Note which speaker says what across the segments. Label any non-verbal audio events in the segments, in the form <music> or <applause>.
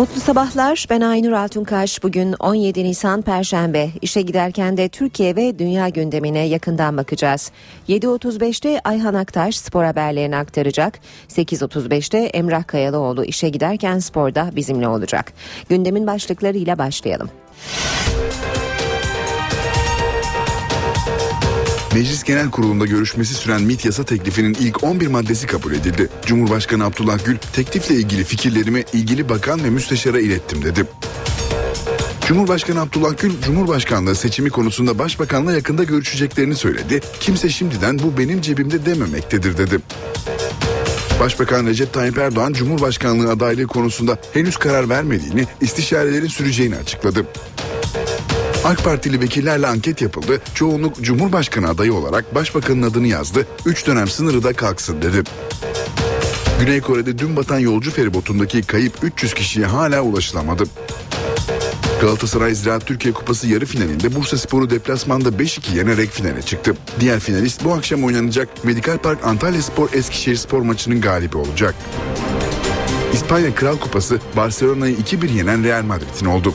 Speaker 1: Mutlu sabahlar. Ben Aynur Altunkaş. Bugün 17 Nisan Perşembe. İşe giderken de Türkiye ve dünya gündemine yakından bakacağız. 7.35'te Ayhan Aktaş spor haberlerini aktaracak. 8.35'te Emrah Kayalıoğlu işe giderken sporda bizimle olacak. Gündemin başlıklarıyla başlayalım.
Speaker 2: Meclis Genel Kurulu'nda görüşmesi süren MİT yasa teklifinin ilk 11 maddesi kabul edildi. Cumhurbaşkanı Abdullah Gül teklifle ilgili fikirlerimi ilgili bakan ve müsteşara ilettim dedi. Cumhurbaşkanı Abdullah Gül, Cumhurbaşkanlığı seçimi konusunda Başbakanla yakında görüşeceklerini söyledi. Kimse şimdiden bu benim cebimde dememektedir dedi. Başbakan Recep Tayyip Erdoğan Cumhurbaşkanlığı adaylığı konusunda henüz karar vermediğini, istişarelerin süreceğini açıkladı. AK Partili vekillerle anket yapıldı. Çoğunluk Cumhurbaşkanı adayı olarak başbakanın adını yazdı. 3 dönem sınırı da kalksın dedi. Güney Kore'de dün batan yolcu feribotundaki kayıp 300 kişiye hala ulaşılamadı. Galatasaray Ziraat Türkiye Kupası yarı finalinde Bursa Sporu deplasmanda 5-2 yenerek finale çıktı. Diğer finalist bu akşam oynanacak Medikal Park Antalya Spor Eskişehir Spor maçının galibi olacak. İspanya Kral Kupası Barcelona'yı 2-1 yenen Real Madrid'in oldu.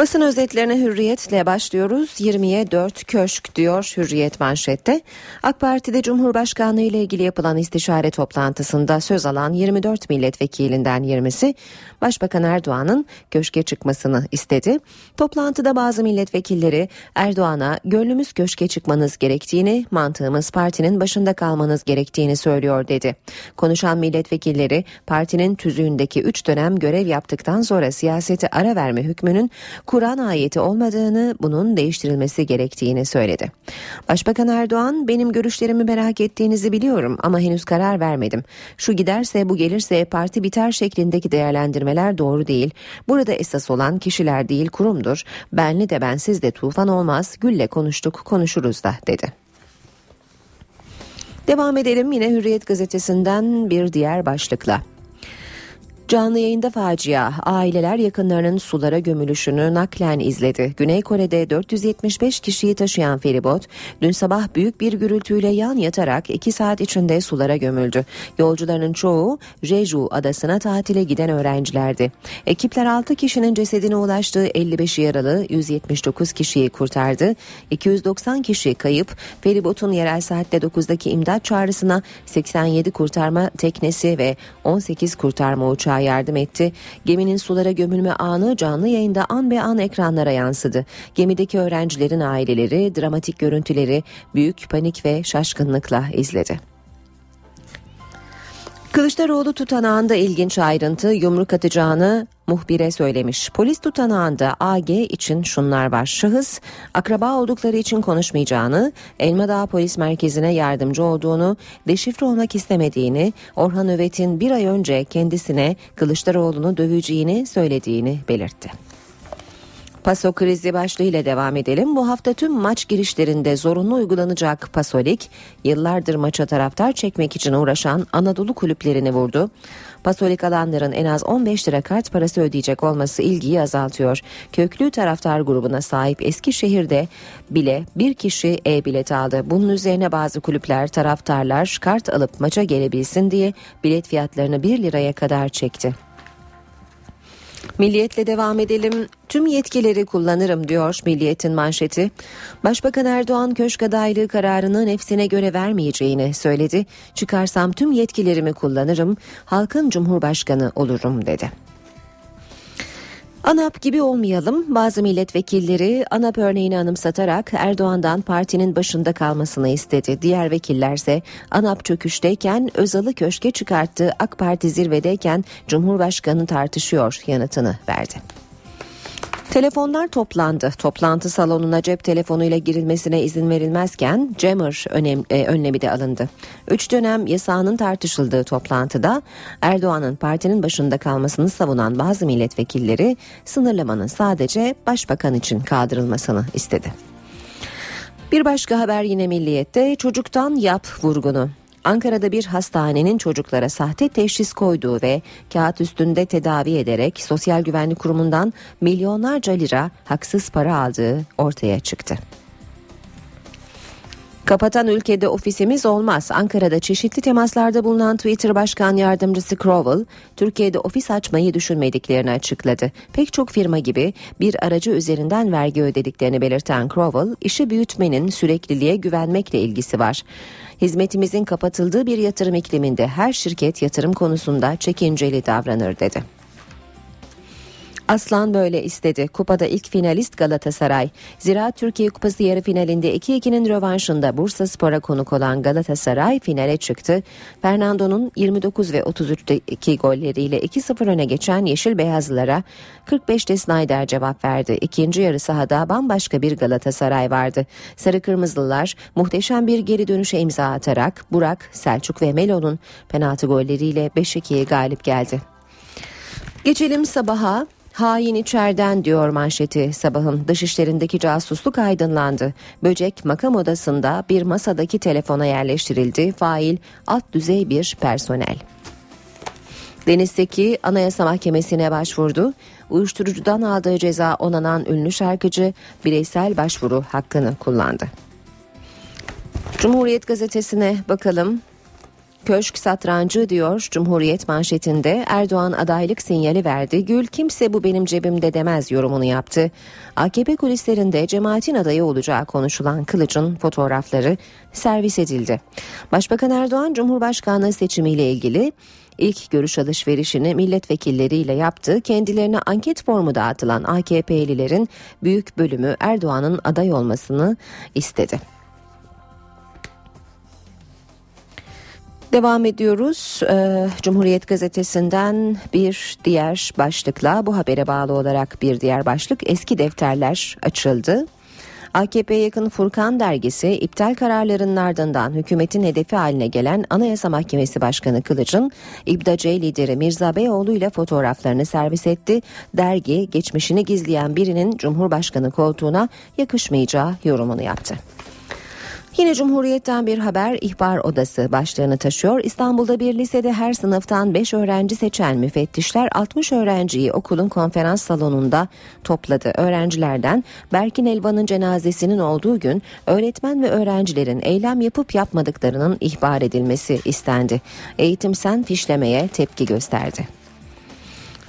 Speaker 1: Basın özetlerine hürriyetle başlıyoruz. 20'ye 4 köşk diyor hürriyet manşette. AK Parti'de Cumhurbaşkanlığı ile ilgili yapılan istişare toplantısında söz alan 24 milletvekilinden 20'si Başbakan Erdoğan'ın köşke çıkmasını istedi. Toplantıda bazı milletvekilleri Erdoğan'a gönlümüz köşke çıkmanız gerektiğini, mantığımız partinin başında kalmanız gerektiğini söylüyor dedi. Konuşan milletvekilleri partinin tüzüğündeki 3 dönem görev yaptıktan sonra siyaseti ara verme hükmünün Kur'an ayeti olmadığını, bunun değiştirilmesi gerektiğini söyledi. Başbakan Erdoğan, benim görüşlerimi merak ettiğinizi biliyorum ama henüz karar vermedim. Şu giderse bu gelirse parti biter şeklindeki değerlendirmeler doğru değil. Burada esas olan kişiler değil kurumdur. Benli de bensiz de tufan olmaz. Gülle konuştuk konuşuruz da dedi. Devam edelim yine Hürriyet gazetesinden bir diğer başlıkla. Canlı yayında facia, aileler yakınlarının sulara gömülüşünü naklen izledi. Güney Kore'de 475 kişiyi taşıyan feribot dün sabah büyük bir gürültüyle yan yatarak 2 saat içinde sulara gömüldü. Yolcuların çoğu Jeju adasına tatile giden öğrencilerdi. Ekipler 6 kişinin cesedine ulaştığı 55 yaralı 179 kişiyi kurtardı. 290 kişi kayıp. Feribotun yerel saatte 9'daki imdat çağrısına 87 kurtarma teknesi ve 18 kurtarma uçağı yardım etti. Geminin sulara gömülme anı canlı yayında an be an ekranlara yansıdı. Gemideki öğrencilerin aileleri dramatik görüntüleri büyük panik ve şaşkınlıkla izledi. Kılıçdaroğlu tutanağında ilginç ayrıntı yumruk atacağını muhbire söylemiş. Polis tutanağında AG için şunlar var. Şahıs akraba oldukları için konuşmayacağını, Elmadağ Polis Merkezi'ne yardımcı olduğunu, deşifre olmak istemediğini, Orhan Övet'in bir ay önce kendisine Kılıçdaroğlu'nu döveceğini söylediğini belirtti. Paso krizi başlığıyla devam edelim. Bu hafta tüm maç girişlerinde zorunlu uygulanacak Pasolik, yıllardır maça taraftar çekmek için uğraşan Anadolu kulüplerini vurdu. Pasolik alanların en az 15 lira kart parası ödeyecek olması ilgiyi azaltıyor. Köklü taraftar grubuna sahip Eskişehir'de bile bir kişi e-bilet aldı. Bunun üzerine bazı kulüpler taraftarlar kart alıp maça gelebilsin diye bilet fiyatlarını 1 liraya kadar çekti. Milliyetle devam edelim. Tüm yetkileri kullanırım diyor Milliyet'in manşeti. Başbakan Erdoğan köşk adaylığı kararını nefsine göre vermeyeceğini söyledi. Çıkarsam tüm yetkilerimi kullanırım, halkın cumhurbaşkanı olurum dedi. ANAP gibi olmayalım. Bazı milletvekilleri ANAP örneğini anımsatarak Erdoğan'dan partinin başında kalmasını istedi. Diğer vekillerse ANAP çöküşteyken Özal'ı köşke çıkarttı. AK Parti zirvedeyken Cumhurbaşkanı tartışıyor yanıtını verdi. Telefonlar toplandı. Toplantı salonuna cep telefonuyla girilmesine izin verilmezken jammer önem, e, önlemi de alındı. Üç dönem yasağının tartışıldığı toplantıda Erdoğan'ın partinin başında kalmasını savunan bazı milletvekilleri sınırlamanın sadece başbakan için kaldırılmasını istedi. Bir başka haber yine milliyette çocuktan yap vurgunu. Ankara'da bir hastanenin çocuklara sahte teşhis koyduğu ve kağıt üstünde tedavi ederek Sosyal Güvenlik Kurumu'ndan milyonlarca lira haksız para aldığı ortaya çıktı. Kapatan ülkede ofisimiz olmaz. Ankara'da çeşitli temaslarda bulunan Twitter Başkan Yardımcısı Crowell, Türkiye'de ofis açmayı düşünmediklerini açıkladı. Pek çok firma gibi bir aracı üzerinden vergi ödediklerini belirten Crowell, işi büyütmenin sürekliliğe güvenmekle ilgisi var. Hizmetimizin kapatıldığı bir yatırım ikliminde her şirket yatırım konusunda çekinceli davranır dedi. Aslan böyle istedi. Kupada ilk finalist Galatasaray. Zira Türkiye Kupası yarı finalinde 2-2'nin rövanşında Bursa Spor'a konuk olan Galatasaray finale çıktı. Fernando'nun 29 ve 33'teki golleriyle 2-0 öne geçen Yeşil Beyazlılara 45'te Snyder cevap verdi. İkinci yarı sahada bambaşka bir Galatasaray vardı. Sarı Kırmızılılar muhteşem bir geri dönüşe imza atarak Burak, Selçuk ve Melo'nun penaltı golleriyle 5-2'ye galip geldi. Geçelim sabaha. Hain içeriden diyor manşeti sabahın dışişlerindeki casusluk aydınlandı. Böcek makam odasında bir masadaki telefona yerleştirildi. Fail alt düzey bir personel. Deniz Seki Anayasa Mahkemesi'ne başvurdu. Uyuşturucudan aldığı ceza onanan ünlü şarkıcı bireysel başvuru hakkını kullandı. Cumhuriyet gazetesine bakalım. Köşk satrancı diyor Cumhuriyet manşetinde Erdoğan adaylık sinyali verdi. Gül kimse bu benim cebimde demez yorumunu yaptı. AKP kulislerinde cemaatin adayı olacağı konuşulan Kılıç'ın fotoğrafları servis edildi. Başbakan Erdoğan Cumhurbaşkanlığı seçimiyle ilgili ilk görüş alışverişini milletvekilleriyle yaptı. Kendilerine anket formu dağıtılan AKP'lilerin büyük bölümü Erdoğan'ın aday olmasını istedi. Devam ediyoruz. Ee, Cumhuriyet gazetesinden bir diğer başlıkla bu habere bağlı olarak bir diğer başlık eski defterler açıldı. AKP'ye yakın Furkan dergisi iptal kararlarının ardından hükümetin hedefi haline gelen Anayasa Mahkemesi Başkanı Kılıç'ın İBDAC lideri Mirza Beyoğlu ile fotoğraflarını servis etti. Dergi geçmişini gizleyen birinin Cumhurbaşkanı koltuğuna yakışmayacağı yorumunu yaptı. Yine Cumhuriyet'ten bir haber ihbar odası başlığını taşıyor. İstanbul'da bir lisede her sınıftan 5 öğrenci seçen müfettişler 60 öğrenciyi okulun konferans salonunda topladı. Öğrencilerden Berkin Elvan'ın cenazesinin olduğu gün öğretmen ve öğrencilerin eylem yapıp yapmadıklarının ihbar edilmesi istendi. Eğitim sen fişlemeye tepki gösterdi.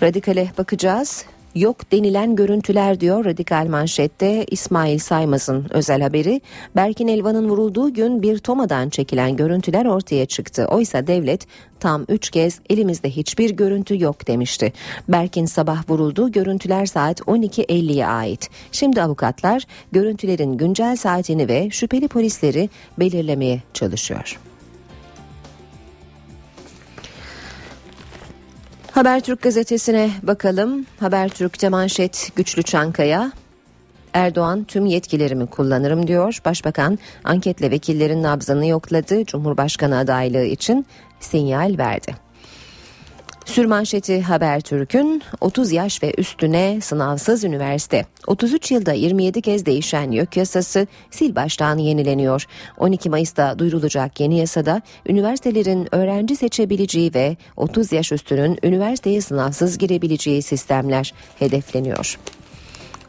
Speaker 1: Radikale bakacağız. Yok denilen görüntüler diyor radikal manşette İsmail Saymaz'ın özel haberi. Berkin Elvan'ın vurulduğu gün bir tomadan çekilen görüntüler ortaya çıktı. Oysa devlet tam 3 kez elimizde hiçbir görüntü yok demişti. Berkin sabah vurulduğu görüntüler saat 12.50'ye ait. Şimdi avukatlar görüntülerin güncel saatini ve şüpheli polisleri belirlemeye çalışıyor. Habertürk gazetesine bakalım. Habertürk'te manşet güçlü Çankaya. Erdoğan tüm yetkilerimi kullanırım diyor. Başbakan anketle vekillerin nabzını yokladı. Cumhurbaşkanı adaylığı için sinyal verdi. Sürmanşeti Habertürk'ün 30 yaş ve üstüne sınavsız üniversite. 33 yılda 27 kez değişen YÖK yasası sil baştan yenileniyor. 12 Mayıs'ta duyurulacak yeni yasada üniversitelerin öğrenci seçebileceği ve 30 yaş üstünün üniversiteye sınavsız girebileceği sistemler hedefleniyor.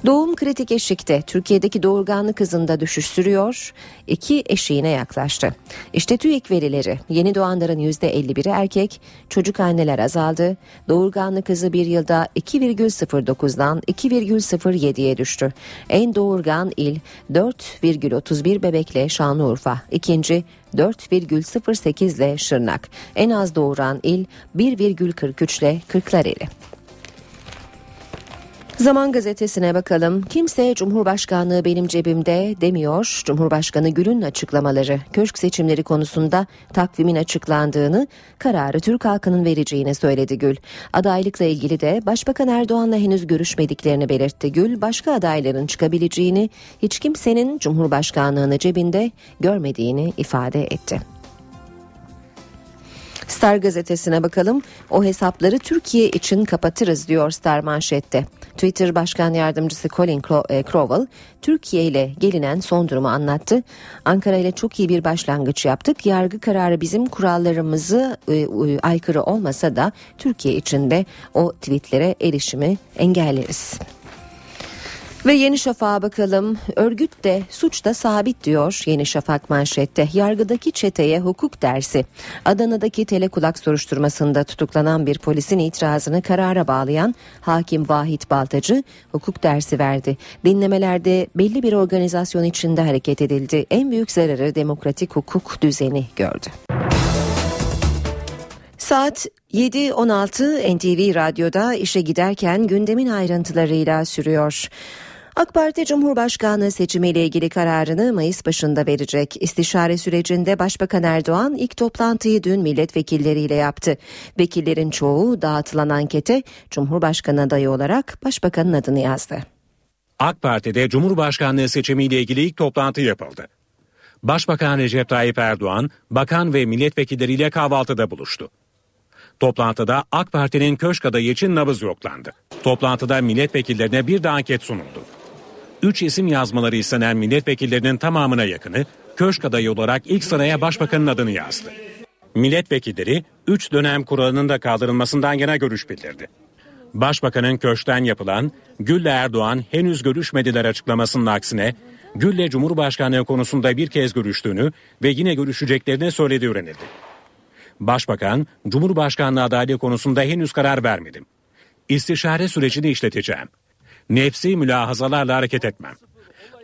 Speaker 1: Doğum kritik eşikte. Türkiye'deki doğurganlık hızında düşüş sürüyor. İki eşiğine yaklaştı. İşte TÜİK verileri. Yeni doğanların %51'i erkek. Çocuk anneler azaldı. Doğurganlık hızı bir yılda 2,09'dan 2,07'ye düştü. En doğurgan il 4,31 bebekle Şanlıurfa. İkinci 4,08 ile Şırnak. En az doğuran il 1,43 ile Kırklareli. Zaman gazetesine bakalım. Kimse Cumhurbaşkanlığı benim cebimde demiyor. Cumhurbaşkanı Gül'ün açıklamaları köşk seçimleri konusunda takvimin açıklandığını, kararı Türk halkının vereceğini söyledi Gül. Adaylıkla ilgili de Başbakan Erdoğan'la henüz görüşmediklerini belirtti Gül. Başka adayların çıkabileceğini, hiç kimsenin Cumhurbaşkanlığını cebinde görmediğini ifade etti. Star gazetesine bakalım. O hesapları Türkiye için kapatırız diyor Star manşette. Twitter Başkan Yardımcısı Colin e, Crowell, Türkiye ile gelinen son durumu anlattı. Ankara ile çok iyi bir başlangıç yaptık. Yargı kararı bizim kurallarımızı e, aykırı olmasa da Türkiye içinde o tweetlere erişimi engelleriz. Ve Yeni Şafak'a bakalım. Örgüt de suç da sabit diyor Yeni Şafak manşette. Yargıdaki çeteye hukuk dersi. Adana'daki telekulak soruşturmasında tutuklanan bir polisin itirazını karara bağlayan hakim Vahit Baltacı hukuk dersi verdi. Dinlemelerde belli bir organizasyon içinde hareket edildi. En büyük zararı demokratik hukuk düzeni gördü. Saat 7.16 NTV Radyo'da işe giderken gündemin ayrıntılarıyla sürüyor. AK Parti Cumhurbaşkanlığı seçimiyle ilgili kararını Mayıs başında verecek. İstişare sürecinde Başbakan Erdoğan ilk toplantıyı dün milletvekilleriyle yaptı. Vekillerin çoğu dağıtılan ankete Cumhurbaşkanı adayı olarak Başbakanın adını yazdı.
Speaker 3: AK Parti'de Cumhurbaşkanlığı seçimiyle ilgili ilk toplantı yapıldı. Başbakan Recep Tayyip Erdoğan, bakan ve milletvekilleriyle kahvaltıda buluştu. Toplantıda AK Parti'nin köşk adayı için nabız yoklandı. Toplantıda milletvekillerine bir de anket sunuldu. 3 isim yazmaları istenen milletvekillerinin tamamına yakını köşk adayı olarak ilk sıraya başbakanın adını yazdı. Milletvekilleri 3 dönem kuralının da kaldırılmasından yana görüş bildirdi. Başbakanın köşkten yapılan Gül'le Erdoğan henüz görüşmediler açıklamasının aksine Gül'le Cumhurbaşkanlığı konusunda bir kez görüştüğünü ve yine görüşeceklerini söylediği öğrenildi. Başbakan, Cumhurbaşkanlığı adaylığı konusunda henüz karar vermedim. İstişare sürecini işleteceğim nefsi mülahazalarla hareket etmem.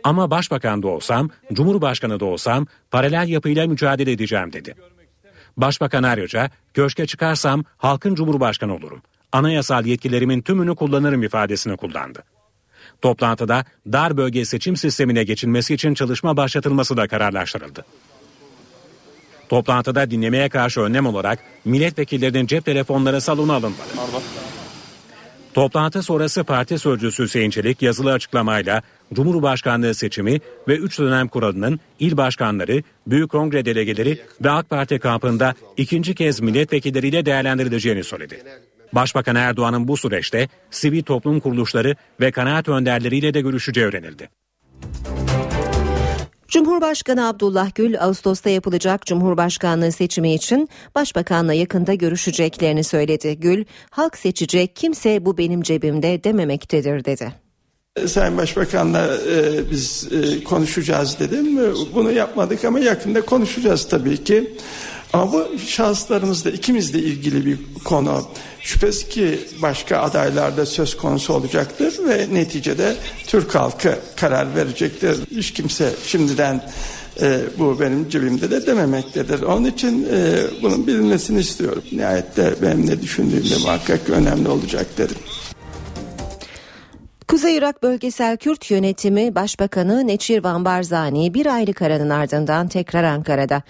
Speaker 3: Ama başbakan da olsam, cumhurbaşkanı da olsam paralel yapıyla mücadele edeceğim dedi. Başbakan ayrıca köşke çıkarsam halkın cumhurbaşkanı olurum. Anayasal yetkilerimin tümünü kullanırım ifadesini kullandı. Toplantıda dar bölge seçim sistemine geçilmesi için çalışma başlatılması da kararlaştırıldı. Toplantıda dinlemeye karşı önlem olarak milletvekillerinin cep telefonları salona alınmadı. Toplantı sonrası parti sözcüsü Hüseyin Çelik yazılı açıklamayla Cumhurbaşkanlığı seçimi ve 3 dönem kuralının il başkanları, büyük kongre delegeleri ve AK Parti kampında ikinci kez milletvekilleriyle değerlendirileceğini söyledi. Başbakan Erdoğan'ın bu süreçte sivil toplum kuruluşları ve kanaat önderleriyle de görüşeceği öğrenildi.
Speaker 1: Cumhurbaşkanı Abdullah Gül Ağustos'ta yapılacak Cumhurbaşkanlığı seçimi için Başbakanla yakında görüşeceklerini söyledi. Gül, halk seçecek kimse bu benim cebimde dememektedir dedi.
Speaker 4: Sayın Başbakan'la e, biz e, konuşacağız dedim. Bunu yapmadık ama yakında konuşacağız tabii ki. Ama bu şahıslarımızla ikimizle ilgili bir konu. Şüphesiz ki başka adaylarda söz konusu olacaktır ve neticede Türk halkı karar verecektir. Hiç kimse şimdiden e, bu benim cebimde de dememektedir. Onun için e, bunun bilinmesini istiyorum. Nihayette benim ne düşündüğüm de muhakkak önemli olacak dedim.
Speaker 1: Kuzey Irak Bölgesel Kürt Yönetimi Başbakanı Neçirvan Barzani bir aylık aranın ardından tekrar Ankara'da.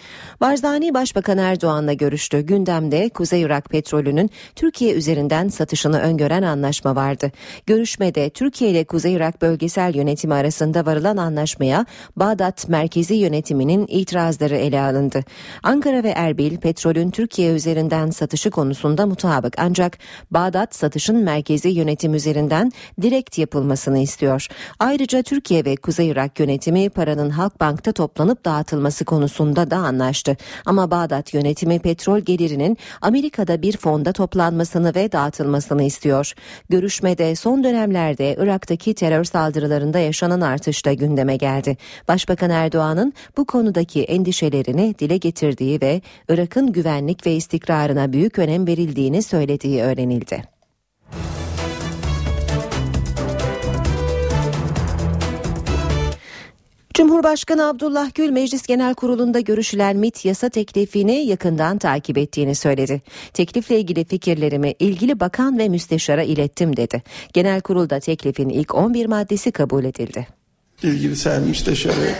Speaker 1: Barzani Başbakan Erdoğan'la görüştü. Gündemde Kuzey Irak petrolünün Türkiye üzerinden satışını öngören anlaşma vardı. Görüşmede Türkiye ile Kuzey Irak Bölgesel Yönetimi arasında varılan anlaşmaya Bağdat Merkezi Yönetiminin itirazları ele alındı. Ankara ve Erbil petrolün Türkiye üzerinden satışı konusunda mutabık ancak Bağdat satışın merkezi yönetim üzerinden direkt yapılmıştı yapılmasını istiyor. Ayrıca Türkiye ve Kuzey Irak yönetimi paranın Halkbank'ta toplanıp dağıtılması konusunda da anlaştı. Ama Bağdat yönetimi petrol gelirinin Amerika'da bir fonda toplanmasını ve dağıtılmasını istiyor. Görüşmede son dönemlerde Irak'taki terör saldırılarında yaşanan artış da gündeme geldi. Başbakan Erdoğan'ın bu konudaki endişelerini dile getirdiği ve Irak'ın güvenlik ve istikrarına büyük önem verildiğini söylediği öğrenildi. Cumhurbaşkanı Abdullah Gül Meclis Genel Kurulu'nda görüşülen MIT yasa teklifini yakından takip ettiğini söyledi. Teklifle ilgili fikirlerimi ilgili bakan ve müsteşara ilettim dedi. Genel kurulda teklifin ilk 11 maddesi kabul edildi.
Speaker 4: İlgili sayın müsteşarı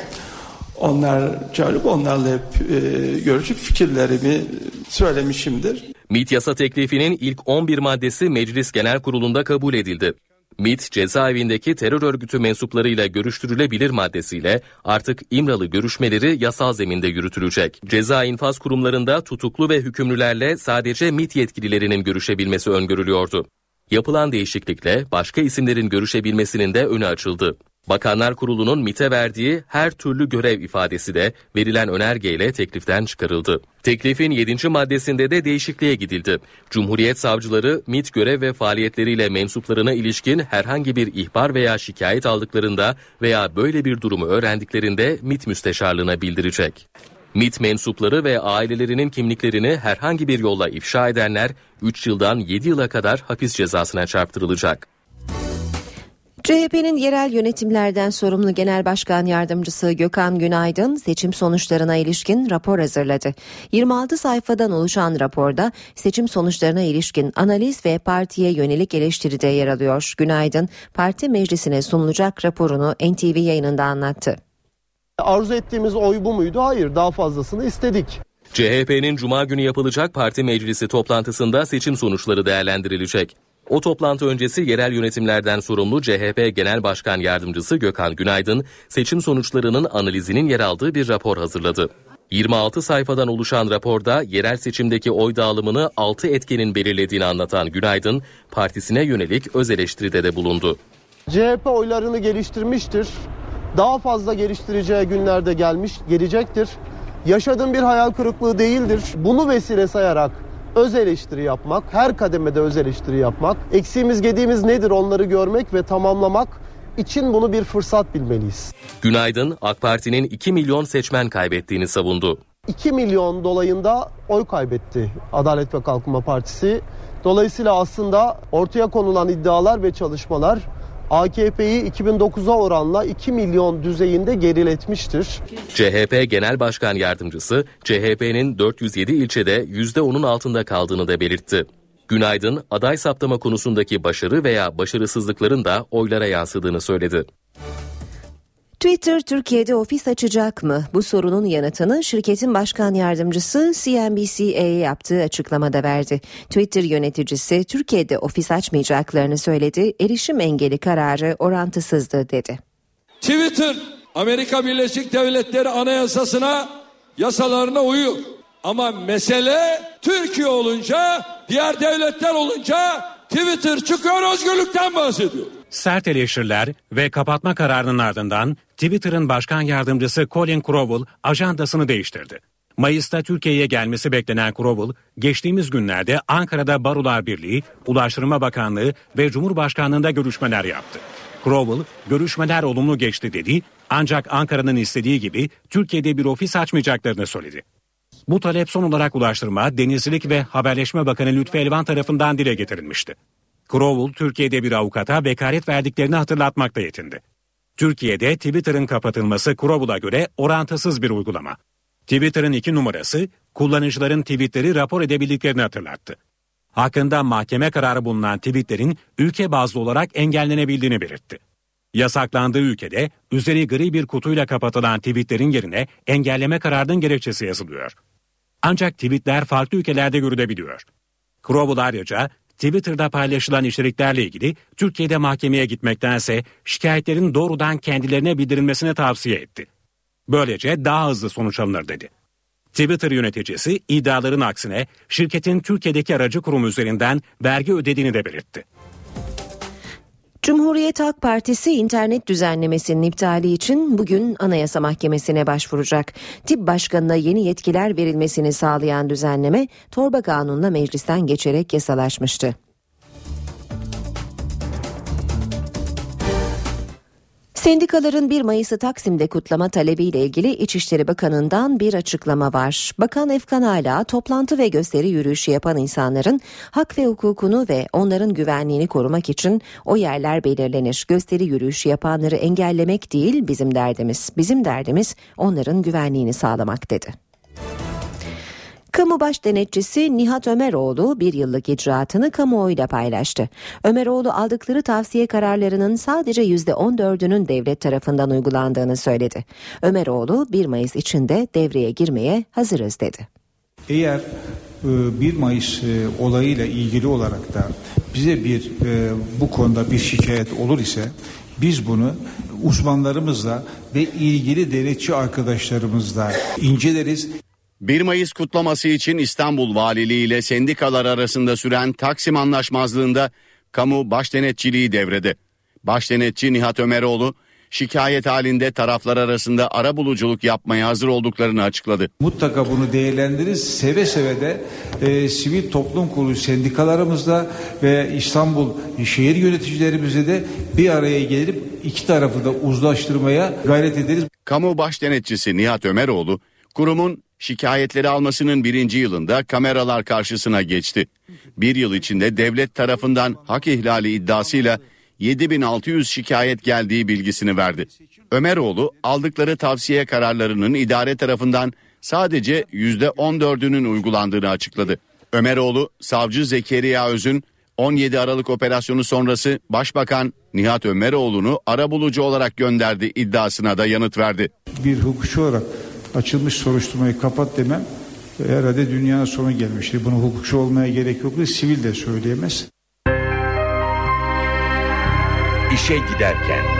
Speaker 4: onlar çağırıp onlarla hep e, görüşüp fikirlerimi söylemişimdir.
Speaker 5: MIT yasa teklifinin ilk 11 maddesi Meclis Genel Kurulu'nda kabul edildi. MIT cezaevindeki terör örgütü mensuplarıyla görüştürülebilir maddesiyle artık İmralı görüşmeleri yasal zeminde yürütülecek. Ceza infaz kurumlarında tutuklu ve hükümlülerle sadece MIT yetkililerinin görüşebilmesi öngörülüyordu. Yapılan değişiklikle başka isimlerin görüşebilmesinin de önü açıldı. Bakanlar Kurulu'nun MIT'e verdiği her türlü görev ifadesi de verilen önergeyle tekliften çıkarıldı. Teklifin 7. maddesinde de değişikliğe gidildi. Cumhuriyet savcıları MIT görev ve faaliyetleriyle mensuplarına ilişkin herhangi bir ihbar veya şikayet aldıklarında veya böyle bir durumu öğrendiklerinde MIT müsteşarlığına bildirecek. MIT mensupları ve ailelerinin kimliklerini herhangi bir yolla ifşa edenler 3 yıldan 7 yıla kadar hapis cezasına çarptırılacak.
Speaker 1: CHP'nin yerel yönetimlerden sorumlu Genel Başkan Yardımcısı Gökhan Günaydın seçim sonuçlarına ilişkin rapor hazırladı. 26 sayfadan oluşan raporda seçim sonuçlarına ilişkin analiz ve partiye yönelik eleştiride yer alıyor. Günaydın parti meclisine sunulacak raporunu NTV yayınında anlattı.
Speaker 6: Arzu ettiğimiz oy bu muydu? Hayır daha fazlasını istedik.
Speaker 5: CHP'nin Cuma günü yapılacak parti meclisi toplantısında seçim sonuçları değerlendirilecek. O toplantı öncesi yerel yönetimlerden sorumlu CHP Genel Başkan Yardımcısı Gökhan Günaydın, seçim sonuçlarının analizinin yer aldığı bir rapor hazırladı. 26 sayfadan oluşan raporda yerel seçimdeki oy dağılımını 6 etkenin belirlediğini anlatan Günaydın, partisine yönelik öz eleştiride de bulundu.
Speaker 6: CHP oylarını geliştirmiştir. Daha fazla geliştireceği günlerde gelmiş, gelecektir. Yaşadığım bir hayal kırıklığı değildir. Bunu vesile sayarak öz eleştiri yapmak, her kademede öz eleştiri yapmak, eksiğimiz gediğimiz nedir onları görmek ve tamamlamak için bunu bir fırsat bilmeliyiz.
Speaker 5: Günaydın AK Parti'nin 2 milyon seçmen kaybettiğini savundu.
Speaker 6: 2 milyon dolayında oy kaybetti Adalet ve Kalkınma Partisi. Dolayısıyla aslında ortaya konulan iddialar ve çalışmalar AKP'yi 2009'a oranla 2 milyon düzeyinde geriletmiştir.
Speaker 5: CHP Genel Başkan Yardımcısı CHP'nin 407 ilçede %10'un altında kaldığını da belirtti. Günaydın aday saptama konusundaki başarı veya başarısızlıkların da oylara yansıdığını söyledi.
Speaker 1: Twitter Türkiye'de ofis açacak mı? Bu sorunun yanıtını şirketin başkan yardımcısı CNBC'ye yaptığı açıklamada verdi. Twitter yöneticisi Türkiye'de ofis açmayacaklarını söyledi. Erişim engeli kararı orantısızdı dedi.
Speaker 7: Twitter Amerika Birleşik Devletleri Anayasasına, yasalarına uyuyor. Ama mesele Türkiye olunca, diğer devletler olunca Twitter çıkıyor özgürlükten bahsediyor.
Speaker 3: Sert eleştiriler ve kapatma kararının ardından Twitter'ın başkan yardımcısı Colin Crowell ajandasını değiştirdi. Mayıs'ta Türkiye'ye gelmesi beklenen Crowell, geçtiğimiz günlerde Ankara'da Barolar Birliği, Ulaştırma Bakanlığı ve Cumhurbaşkanlığında görüşmeler yaptı. Crowell, görüşmeler olumlu geçti dedi ancak Ankara'nın istediği gibi Türkiye'de bir ofis açmayacaklarını söyledi. Bu talep son olarak Ulaştırma, Denizcilik ve Haberleşme Bakanı Lütfi Elvan tarafından dile getirilmişti. Crowell, Türkiye'de bir avukata vekalet verdiklerini hatırlatmakta yetindi. Türkiye'de Twitter'ın kapatılması Crowell'a göre orantısız bir uygulama. Twitter'ın iki numarası kullanıcıların tweetleri rapor edebildiklerini hatırlattı. Hakkında mahkeme kararı bulunan tweetlerin ülke bazlı olarak engellenebildiğini belirtti. Yasaklandığı ülkede üzeri gri bir kutuyla kapatılan tweetlerin yerine engelleme kararının gerekçesi yazılıyor. Ancak tweetler farklı ülkelerde görülebiliyor. Crowell ayrıca Twitter'da paylaşılan içeriklerle ilgili Türkiye'de mahkemeye gitmektense şikayetlerin doğrudan kendilerine bildirilmesini tavsiye etti. Böylece daha hızlı sonuç alınır dedi. Twitter yöneticisi iddiaların aksine şirketin Türkiye'deki aracı kurum üzerinden vergi ödediğini de belirtti.
Speaker 1: Cumhuriyet Halk Partisi internet düzenlemesinin iptali için bugün Anayasa Mahkemesi'ne başvuracak. Tip Başkanı'na yeni yetkiler verilmesini sağlayan düzenleme torba kanunla meclisten geçerek yasalaşmıştı. Sendikaların 1 Mayıs'ı Taksim'de kutlama talebiyle ilgili İçişleri Bakanı'ndan bir açıklama var. Bakan Efkan Ala toplantı ve gösteri yürüyüşü yapan insanların hak ve hukukunu ve onların güvenliğini korumak için o yerler belirlenir. Gösteri yürüyüşü yapanları engellemek değil bizim derdimiz. Bizim derdimiz onların güvenliğini sağlamak dedi. Kamu baş denetçisi Nihat Ömeroğlu bir yıllık icraatını kamuoyuyla paylaştı. Ömeroğlu aldıkları tavsiye kararlarının sadece %14'ünün devlet tarafından uygulandığını söyledi. Ömeroğlu 1 Mayıs içinde devreye girmeye hazırız dedi.
Speaker 8: Eğer 1 e, Mayıs e, olayıyla ilgili olarak da bize bir e, bu konuda bir şikayet olur ise biz bunu uzmanlarımızla ve ilgili denetçi arkadaşlarımızla inceleriz.
Speaker 9: 1 Mayıs kutlaması için İstanbul Valiliği ile sendikalar arasında süren Taksim Anlaşmazlığında kamu baş denetçiliği devrede. Baş denetçi Nihat Ömeroğlu şikayet halinde taraflar arasında ara buluculuk yapmaya hazır olduklarını açıkladı.
Speaker 8: Mutlaka bunu değerlendiririz. Seve seve de e, sivil toplum kuruluş sendikalarımızla ve İstanbul şehir yöneticilerimizle de bir araya gelip iki tarafı da uzlaştırmaya gayret ederiz.
Speaker 9: Kamu baş denetçisi Nihat Ömeroğlu kurumun şikayetleri almasının birinci yılında kameralar karşısına geçti. Bir yıl içinde devlet tarafından hak ihlali iddiasıyla 7600 şikayet geldiği bilgisini verdi. Ömeroğlu aldıkları tavsiye kararlarının idare tarafından sadece %14'ünün uygulandığını açıkladı. Ömeroğlu, savcı Zekeriya Öz'ün 17 Aralık operasyonu sonrası Başbakan Nihat Ömeroğlu'nu arabulucu olarak gönderdi iddiasına da yanıt verdi.
Speaker 8: Bir hukukçu olarak açılmış soruşturmayı kapat demem herhalde dünyanın sonu gelmişti. Bunu hukukçu olmaya gerek yok. Sivil de söyleyemez.
Speaker 10: İşe giderken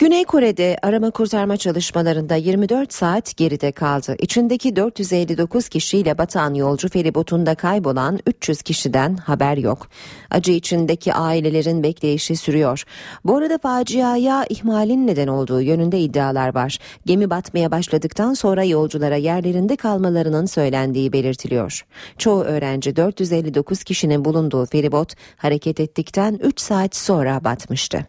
Speaker 1: Güney Kore'de arama kurtarma çalışmalarında 24 saat geride kaldı. İçindeki 459 kişiyle batan yolcu feribotunda kaybolan 300 kişiden haber yok. Acı içindeki ailelerin bekleyişi sürüyor. Bu arada faciaya ihmalin neden olduğu yönünde iddialar var. Gemi batmaya başladıktan sonra yolculara yerlerinde kalmalarının söylendiği belirtiliyor. Çoğu öğrenci 459 kişinin bulunduğu feribot hareket ettikten 3 saat sonra batmıştı.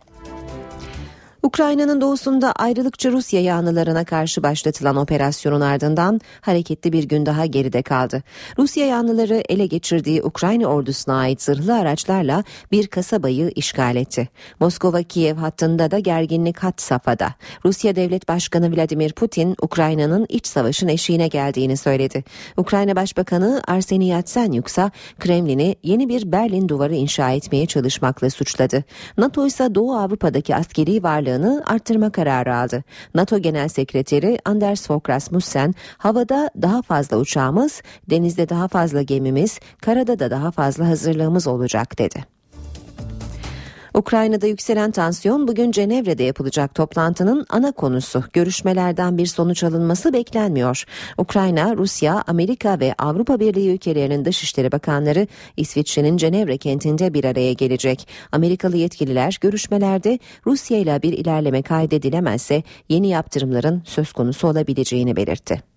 Speaker 1: Ukrayna'nın doğusunda ayrılıkçı Rusya yanlılarına karşı başlatılan operasyonun ardından hareketli bir gün daha geride kaldı. Rusya yanlıları ele geçirdiği Ukrayna ordusuna ait zırhlı araçlarla bir kasabayı işgal etti. Moskova-Kiev hattında da gerginlik hat safhada. Rusya Devlet Başkanı Vladimir Putin Ukrayna'nın iç savaşın eşiğine geldiğini söyledi. Ukrayna Başbakanı Arseniy Yatsenyuk ise Kremlin'i yeni bir Berlin duvarı inşa etmeye çalışmakla suçladı. NATO ise Doğu Avrupa'daki askeri varlığı varlığını arttırma kararı aldı. NATO Genel Sekreteri Anders Fogh Rasmussen havada daha fazla uçağımız, denizde daha fazla gemimiz, karada da daha fazla hazırlığımız olacak dedi. Ukrayna'da yükselen tansiyon bugün Cenevre'de yapılacak toplantının ana konusu. Görüşmelerden bir sonuç alınması beklenmiyor. Ukrayna, Rusya, Amerika ve Avrupa Birliği ülkelerinin dışişleri bakanları İsviçre'nin Cenevre kentinde bir araya gelecek. Amerikalı yetkililer görüşmelerde Rusya ile bir ilerleme kaydedilemezse yeni yaptırımların söz konusu olabileceğini belirtti.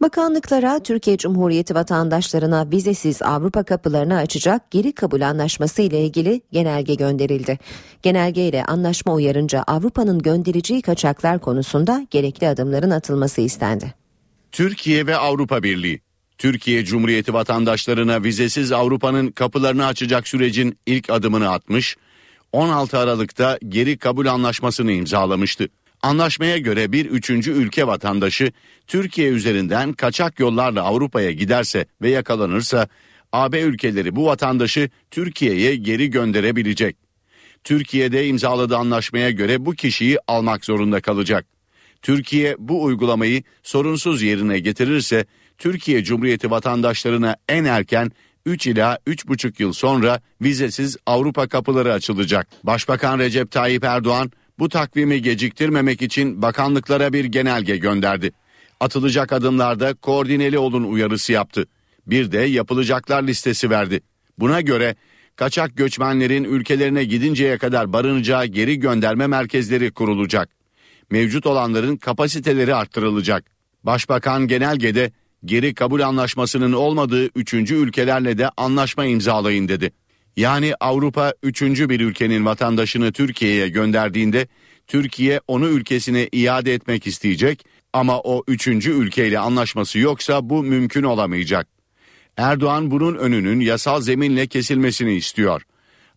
Speaker 1: Bakanlıklara Türkiye Cumhuriyeti vatandaşlarına vizesiz Avrupa kapılarını açacak geri kabul anlaşması ile ilgili genelge gönderildi. Genelge ile anlaşma uyarınca Avrupa'nın göndereceği kaçaklar konusunda gerekli adımların atılması istendi.
Speaker 9: Türkiye ve Avrupa Birliği Türkiye Cumhuriyeti vatandaşlarına vizesiz Avrupa'nın kapılarını açacak sürecin ilk adımını atmış, 16 Aralık'ta geri kabul anlaşmasını imzalamıştı. Anlaşmaya göre bir üçüncü ülke vatandaşı Türkiye üzerinden kaçak yollarla Avrupa'ya giderse ve yakalanırsa AB ülkeleri bu vatandaşı Türkiye'ye geri gönderebilecek. Türkiye'de imzaladığı anlaşmaya göre bu kişiyi almak zorunda kalacak. Türkiye bu uygulamayı sorunsuz yerine getirirse Türkiye Cumhuriyeti vatandaşlarına en erken 3 ila 3,5 yıl sonra vizesiz Avrupa kapıları açılacak. Başbakan Recep Tayyip Erdoğan bu takvimi geciktirmemek için bakanlıklara bir genelge gönderdi. Atılacak adımlarda koordineli olun uyarısı yaptı. Bir de yapılacaklar listesi verdi. Buna göre kaçak göçmenlerin ülkelerine gidinceye kadar barınacağı geri gönderme merkezleri kurulacak. Mevcut olanların kapasiteleri arttırılacak. Başbakan genelgede geri kabul anlaşmasının olmadığı üçüncü ülkelerle de anlaşma imzalayın dedi. Yani Avrupa üçüncü bir ülkenin vatandaşını Türkiye'ye gönderdiğinde Türkiye onu ülkesine iade etmek isteyecek ama o üçüncü ülkeyle anlaşması yoksa bu mümkün olamayacak. Erdoğan bunun önünün yasal zeminle kesilmesini istiyor.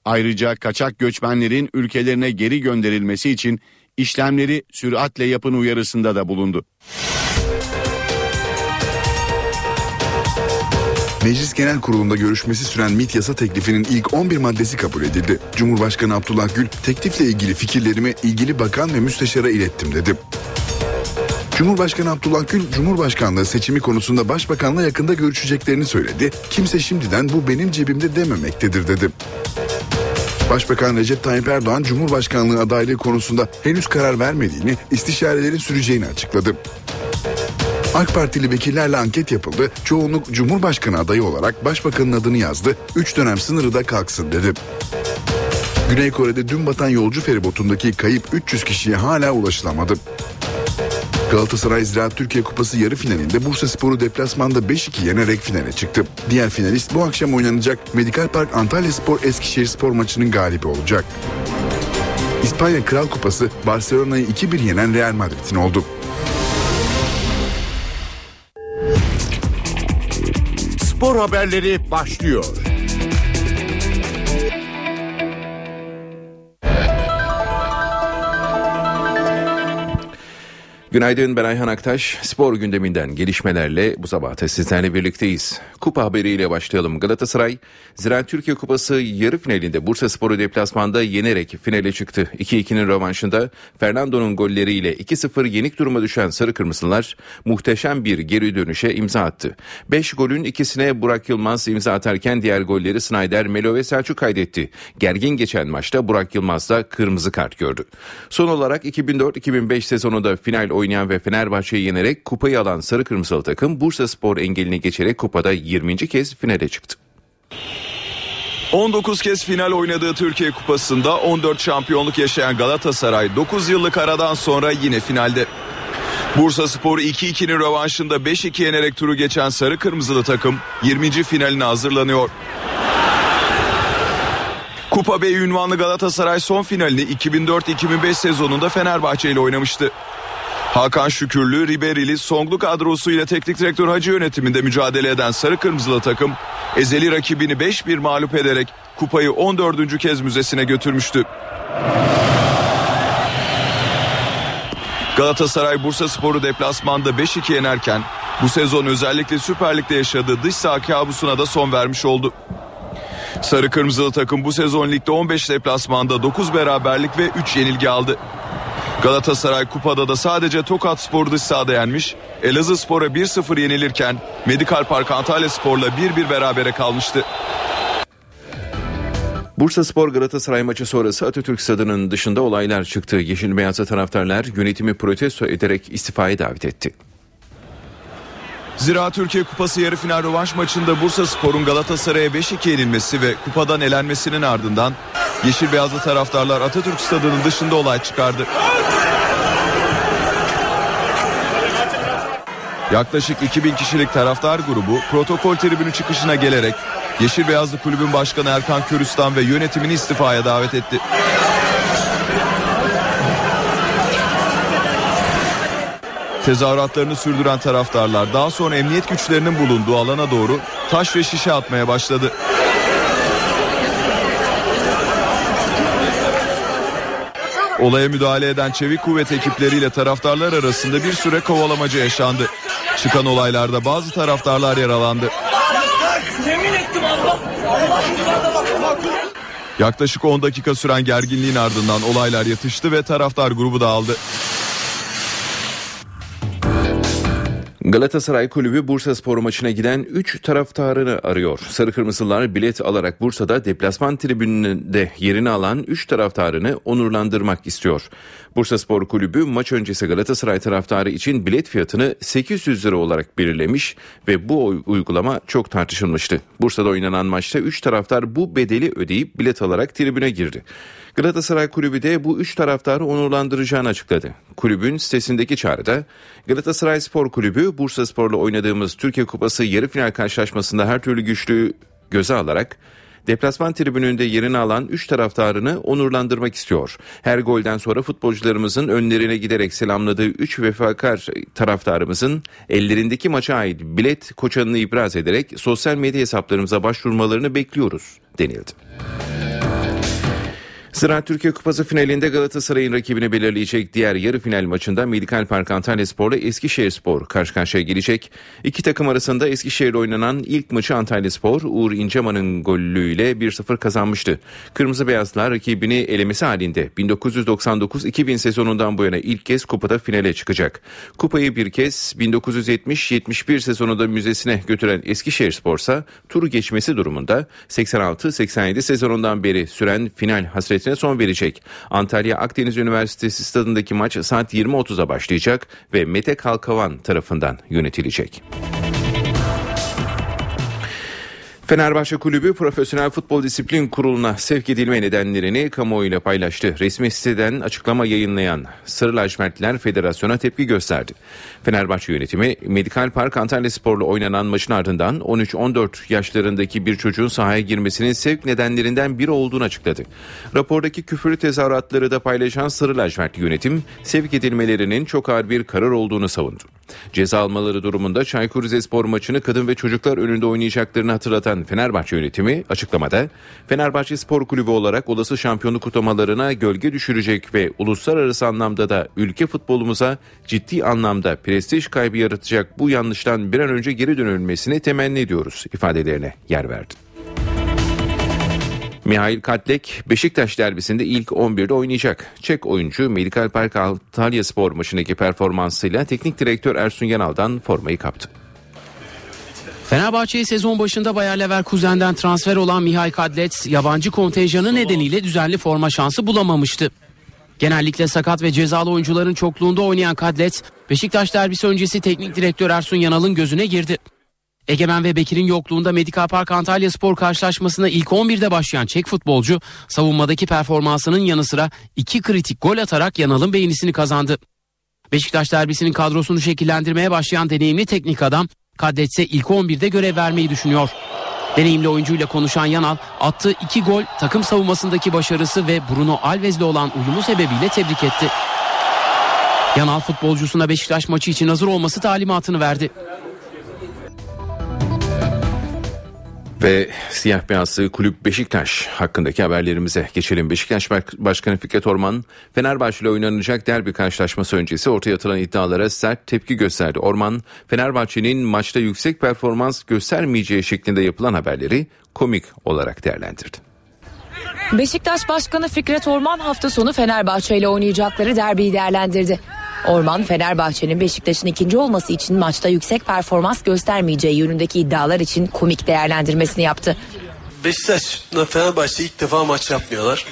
Speaker 9: Ayrıca kaçak göçmenlerin ülkelerine geri gönderilmesi için işlemleri süratle yapın uyarısında da bulundu.
Speaker 2: Meclis Genel Kurulu'nda görüşmesi süren MİT yasa teklifinin ilk 11 maddesi kabul edildi. Cumhurbaşkanı Abdullah Gül teklifle ilgili fikirlerimi ilgili bakan ve müsteşara ilettim dedi. Cumhurbaşkanı Abdullah Gül, Cumhurbaşkanlığı seçimi konusunda Başbakanla yakında görüşeceklerini söyledi. Kimse şimdiden bu benim cebimde dememektedir dedi. Başbakan Recep Tayyip Erdoğan Cumhurbaşkanlığı adaylığı konusunda henüz karar vermediğini, istişarelerin süreceğini açıkladı. AK Partili vekillerle anket yapıldı. Çoğunluk Cumhurbaşkanı adayı olarak Başbakanın adını yazdı. 3 dönem sınırı da kalksın dedi. Güney Kore'de dün batan yolcu feribotundaki kayıp 300 kişiye hala ulaşılamadı. Galatasaray Ziraat Türkiye Kupası yarı finalinde Bursa Sporu deplasmanda 5-2 yenerek finale çıktı. Diğer finalist bu akşam oynanacak Medikal Park Antalya Spor Eskişehir Spor maçının galibi olacak. İspanya Kral Kupası Barcelona'yı 2-1 yenen Real Madrid'in oldu.
Speaker 10: Spor haberleri başlıyor.
Speaker 11: Günaydın ben Ayhan Aktaş. Spor gündeminden gelişmelerle bu sabah da sizlerle birlikteyiz. Kupa haberiyle başlayalım. Galatasaray, Ziraat Türkiye Kupası yarı finalinde Bursa Sporu deplasmanda yenerek finale çıktı. 2-2'nin rövanşında Fernando'nun golleriyle 2-0 yenik duruma düşen Sarı Kırmızılar muhteşem bir geri dönüşe imza attı. 5 golün ikisine Burak Yılmaz imza atarken diğer golleri Snyder, Melo ve Selçuk kaydetti. Gergin geçen maçta Burak Yılmaz da kırmızı kart gördü. Son olarak 2004-2005 sezonunda final oynayan ve Fenerbahçe'yi yenerek kupayı alan Sarı Kırmızılı takım Bursa Spor engelini geçerek kupada 20. kez finale çıktı.
Speaker 12: 19 kez final oynadığı Türkiye Kupası'nda 14 şampiyonluk yaşayan Galatasaray 9 yıllık aradan sonra yine finalde. Bursa Spor 2-2'nin rövanşında 5-2 yenerek turu geçen Sarı Kırmızılı takım 20. finaline hazırlanıyor. Kupa Bey ünvanlı Galatasaray son finalini 2004-2005 sezonunda Fenerbahçe ile oynamıştı. Hakan Şükürlü, Riberili, Songlu kadrosu ile teknik direktör Hacı yönetiminde mücadele eden Sarı Kırmızılı takım ezeli rakibini 5-1 mağlup ederek kupayı 14. kez müzesine götürmüştü. Galatasaray Bursa Sporu deplasmanda 5-2 yenerken bu sezon özellikle Süper Lig'de yaşadığı dış saha kabusuna da son vermiş oldu. Sarı Kırmızılı takım bu sezon ligde 15 deplasmanda 9 beraberlik ve 3 yenilgi aldı. Galatasaray kupada da sadece Tokat Spor'u dış sahada yenmiş. Elazığ Spor'a 1-0 yenilirken Medikal Park Antalya Spor'la 1-1 berabere kalmıştı.
Speaker 11: Bursa Spor Galatasaray maçı sonrası Atatürk Stadı'nın dışında olaylar çıktı. Yeşil Beyazlı taraftarlar yönetimi protesto ederek istifaya davet etti.
Speaker 12: Zira Türkiye Kupası yarı final rövanş maçında Bursa Spor'un Galatasaray'a 5-2 yenilmesi ve kupadan elenmesinin ardından Yeşil Beyazlı taraftarlar Atatürk Stadı'nın dışında olay çıkardı. Yaklaşık 2000 kişilik taraftar grubu protokol tribünü çıkışına gelerek Yeşil Beyazlı Kulübün Başkanı Erkan Körüstan ve yönetimini istifaya davet etti. Tezahüratlarını sürdüren taraftarlar daha sonra emniyet güçlerinin bulunduğu alana doğru taş ve şişe atmaya başladı. Olaya müdahale eden çevik kuvvet ekipleriyle taraftarlar arasında bir süre kovalamacı yaşandı. Çıkan olaylarda bazı taraftarlar yaralandı. Yaklaşık 10 dakika süren gerginliğin ardından olaylar yatıştı ve taraftar grubu dağıldı.
Speaker 11: Galatasaray Kulübü Bursa Spor maçına giden 3 taraftarını arıyor. Sarı Kırmızılar bilet alarak Bursa'da deplasman tribününde yerini alan 3 taraftarını onurlandırmak istiyor. Bursa Spor Kulübü maç öncesi Galatasaray taraftarı için bilet fiyatını 800 lira olarak belirlemiş ve bu uygulama çok tartışılmıştı. Bursa'da oynanan maçta 3 taraftar bu bedeli ödeyip bilet alarak tribüne girdi. Galatasaray Kulübü de bu üç taraftarı onurlandıracağını açıkladı. Kulübün sitesindeki çağrıda Galatasaray Spor Kulübü Bursa Spor'la oynadığımız Türkiye Kupası yarı final karşılaşmasında her türlü güçlüğü göze alarak Deplasman tribününde yerini alan 3 taraftarını onurlandırmak istiyor. Her golden sonra futbolcularımızın önlerine giderek selamladığı 3 vefakar taraftarımızın ellerindeki maça ait bilet koçanını ibraz ederek sosyal medya hesaplarımıza başvurmalarını bekliyoruz denildi. Ziraat Türkiye Kupası finalinde Galatasaray'ın rakibini belirleyecek diğer yarı final maçında Medikal Park Antalya Spor ile Eskişehir Spor karşı karşıya gelecek. İki takım arasında Eskişehir'de oynanan ilk maçı Antalya Spor Uğur İnceman'ın golüyle 1-0 kazanmıştı. Kırmızı Beyazlar rakibini elemesi halinde 1999-2000 sezonundan bu yana ilk kez kupada finale çıkacak. Kupayı bir kez 1970-71 sezonunda müzesine götüren Eskişehir Spor ise turu geçmesi durumunda 86-87 sezonundan beri süren final hasretine son verecek. Antalya Akdeniz Üniversitesi stadındaki maç saat 20.30'a başlayacak ve Mete Kalkavan tarafından yönetilecek. Fenerbahçe Kulübü Profesyonel Futbol Disiplin Kurulu'na sevk edilme nedenlerini kamuoyuyla paylaştı. Resmi siteden açıklama yayınlayan Sarı Lacivertliler Federasyon'a tepki gösterdi. Fenerbahçe yönetimi Medikal Park Antalya Spor'la oynanan maçın ardından 13-14 yaşlarındaki bir çocuğun sahaya girmesinin sevk nedenlerinden biri olduğunu açıkladı. Rapordaki küfürlü tezahüratları da paylaşan Sarı Lacivertli yönetim sevk edilmelerinin çok ağır bir karar olduğunu savundu. Ceza almaları durumunda Çaykur Rizespor maçını kadın ve çocuklar önünde oynayacaklarını hatırlatan Fenerbahçe yönetimi açıklamada Fenerbahçe Spor Kulübü olarak olası şampiyonluk kutlamalarına gölge düşürecek ve uluslararası anlamda da ülke futbolumuza ciddi anlamda prestij kaybı yaratacak bu yanlıştan bir an önce geri dönülmesini temenni ediyoruz ifadelerine yer verdi. Mihail Katlek Beşiktaş derbisinde ilk 11'de oynayacak. Çek oyuncu Medikal Park Antalya Spor maçındaki performansıyla teknik direktör Ersun Yanal'dan formayı kaptı.
Speaker 13: Fenerbahçe'ye sezon başında Bayer Leverkusen'den transfer olan Mihail Kadlec yabancı kontenjanı nedeniyle düzenli forma şansı bulamamıştı. Genellikle sakat ve cezalı oyuncuların çokluğunda oynayan Kadlec, Beşiktaş derbisi öncesi teknik direktör Ersun Yanal'ın gözüne girdi. Egemen ve Bekir'in yokluğunda Medikal Park Antalya Spor karşılaşmasına ilk 11'de başlayan Çek futbolcu savunmadaki performansının yanı sıra iki kritik gol atarak Yanal'ın beğenisini kazandı. Beşiktaş derbisinin kadrosunu şekillendirmeye başlayan deneyimli teknik adam Kadletse ilk 11'de görev vermeyi düşünüyor. Deneyimli oyuncuyla konuşan Yanal attığı iki gol takım savunmasındaki başarısı ve Bruno Alves'le olan uyumu sebebiyle tebrik etti. Yanal futbolcusuna Beşiktaş maçı için hazır olması talimatını verdi.
Speaker 11: Ve siyah beyazlı kulüp Beşiktaş hakkındaki haberlerimize geçelim. Beşiktaş Başkanı Fikret Orman, Fenerbahçe ile oynanacak derbi karşılaşması öncesi ortaya atılan iddialara sert tepki gösterdi. Orman, Fenerbahçe'nin maçta yüksek performans göstermeyeceği şeklinde yapılan haberleri komik olarak değerlendirdi.
Speaker 14: Beşiktaş Başkanı Fikret Orman hafta sonu Fenerbahçe ile oynayacakları derbiyi değerlendirdi. Orman Fenerbahçe'nin Beşiktaş'ın ikinci olması için maçta yüksek performans göstermeyeceği yönündeki iddialar için komik değerlendirmesini yaptı.
Speaker 15: Beşiktaş'la Fenerbahçe ilk defa maç yapmıyorlar.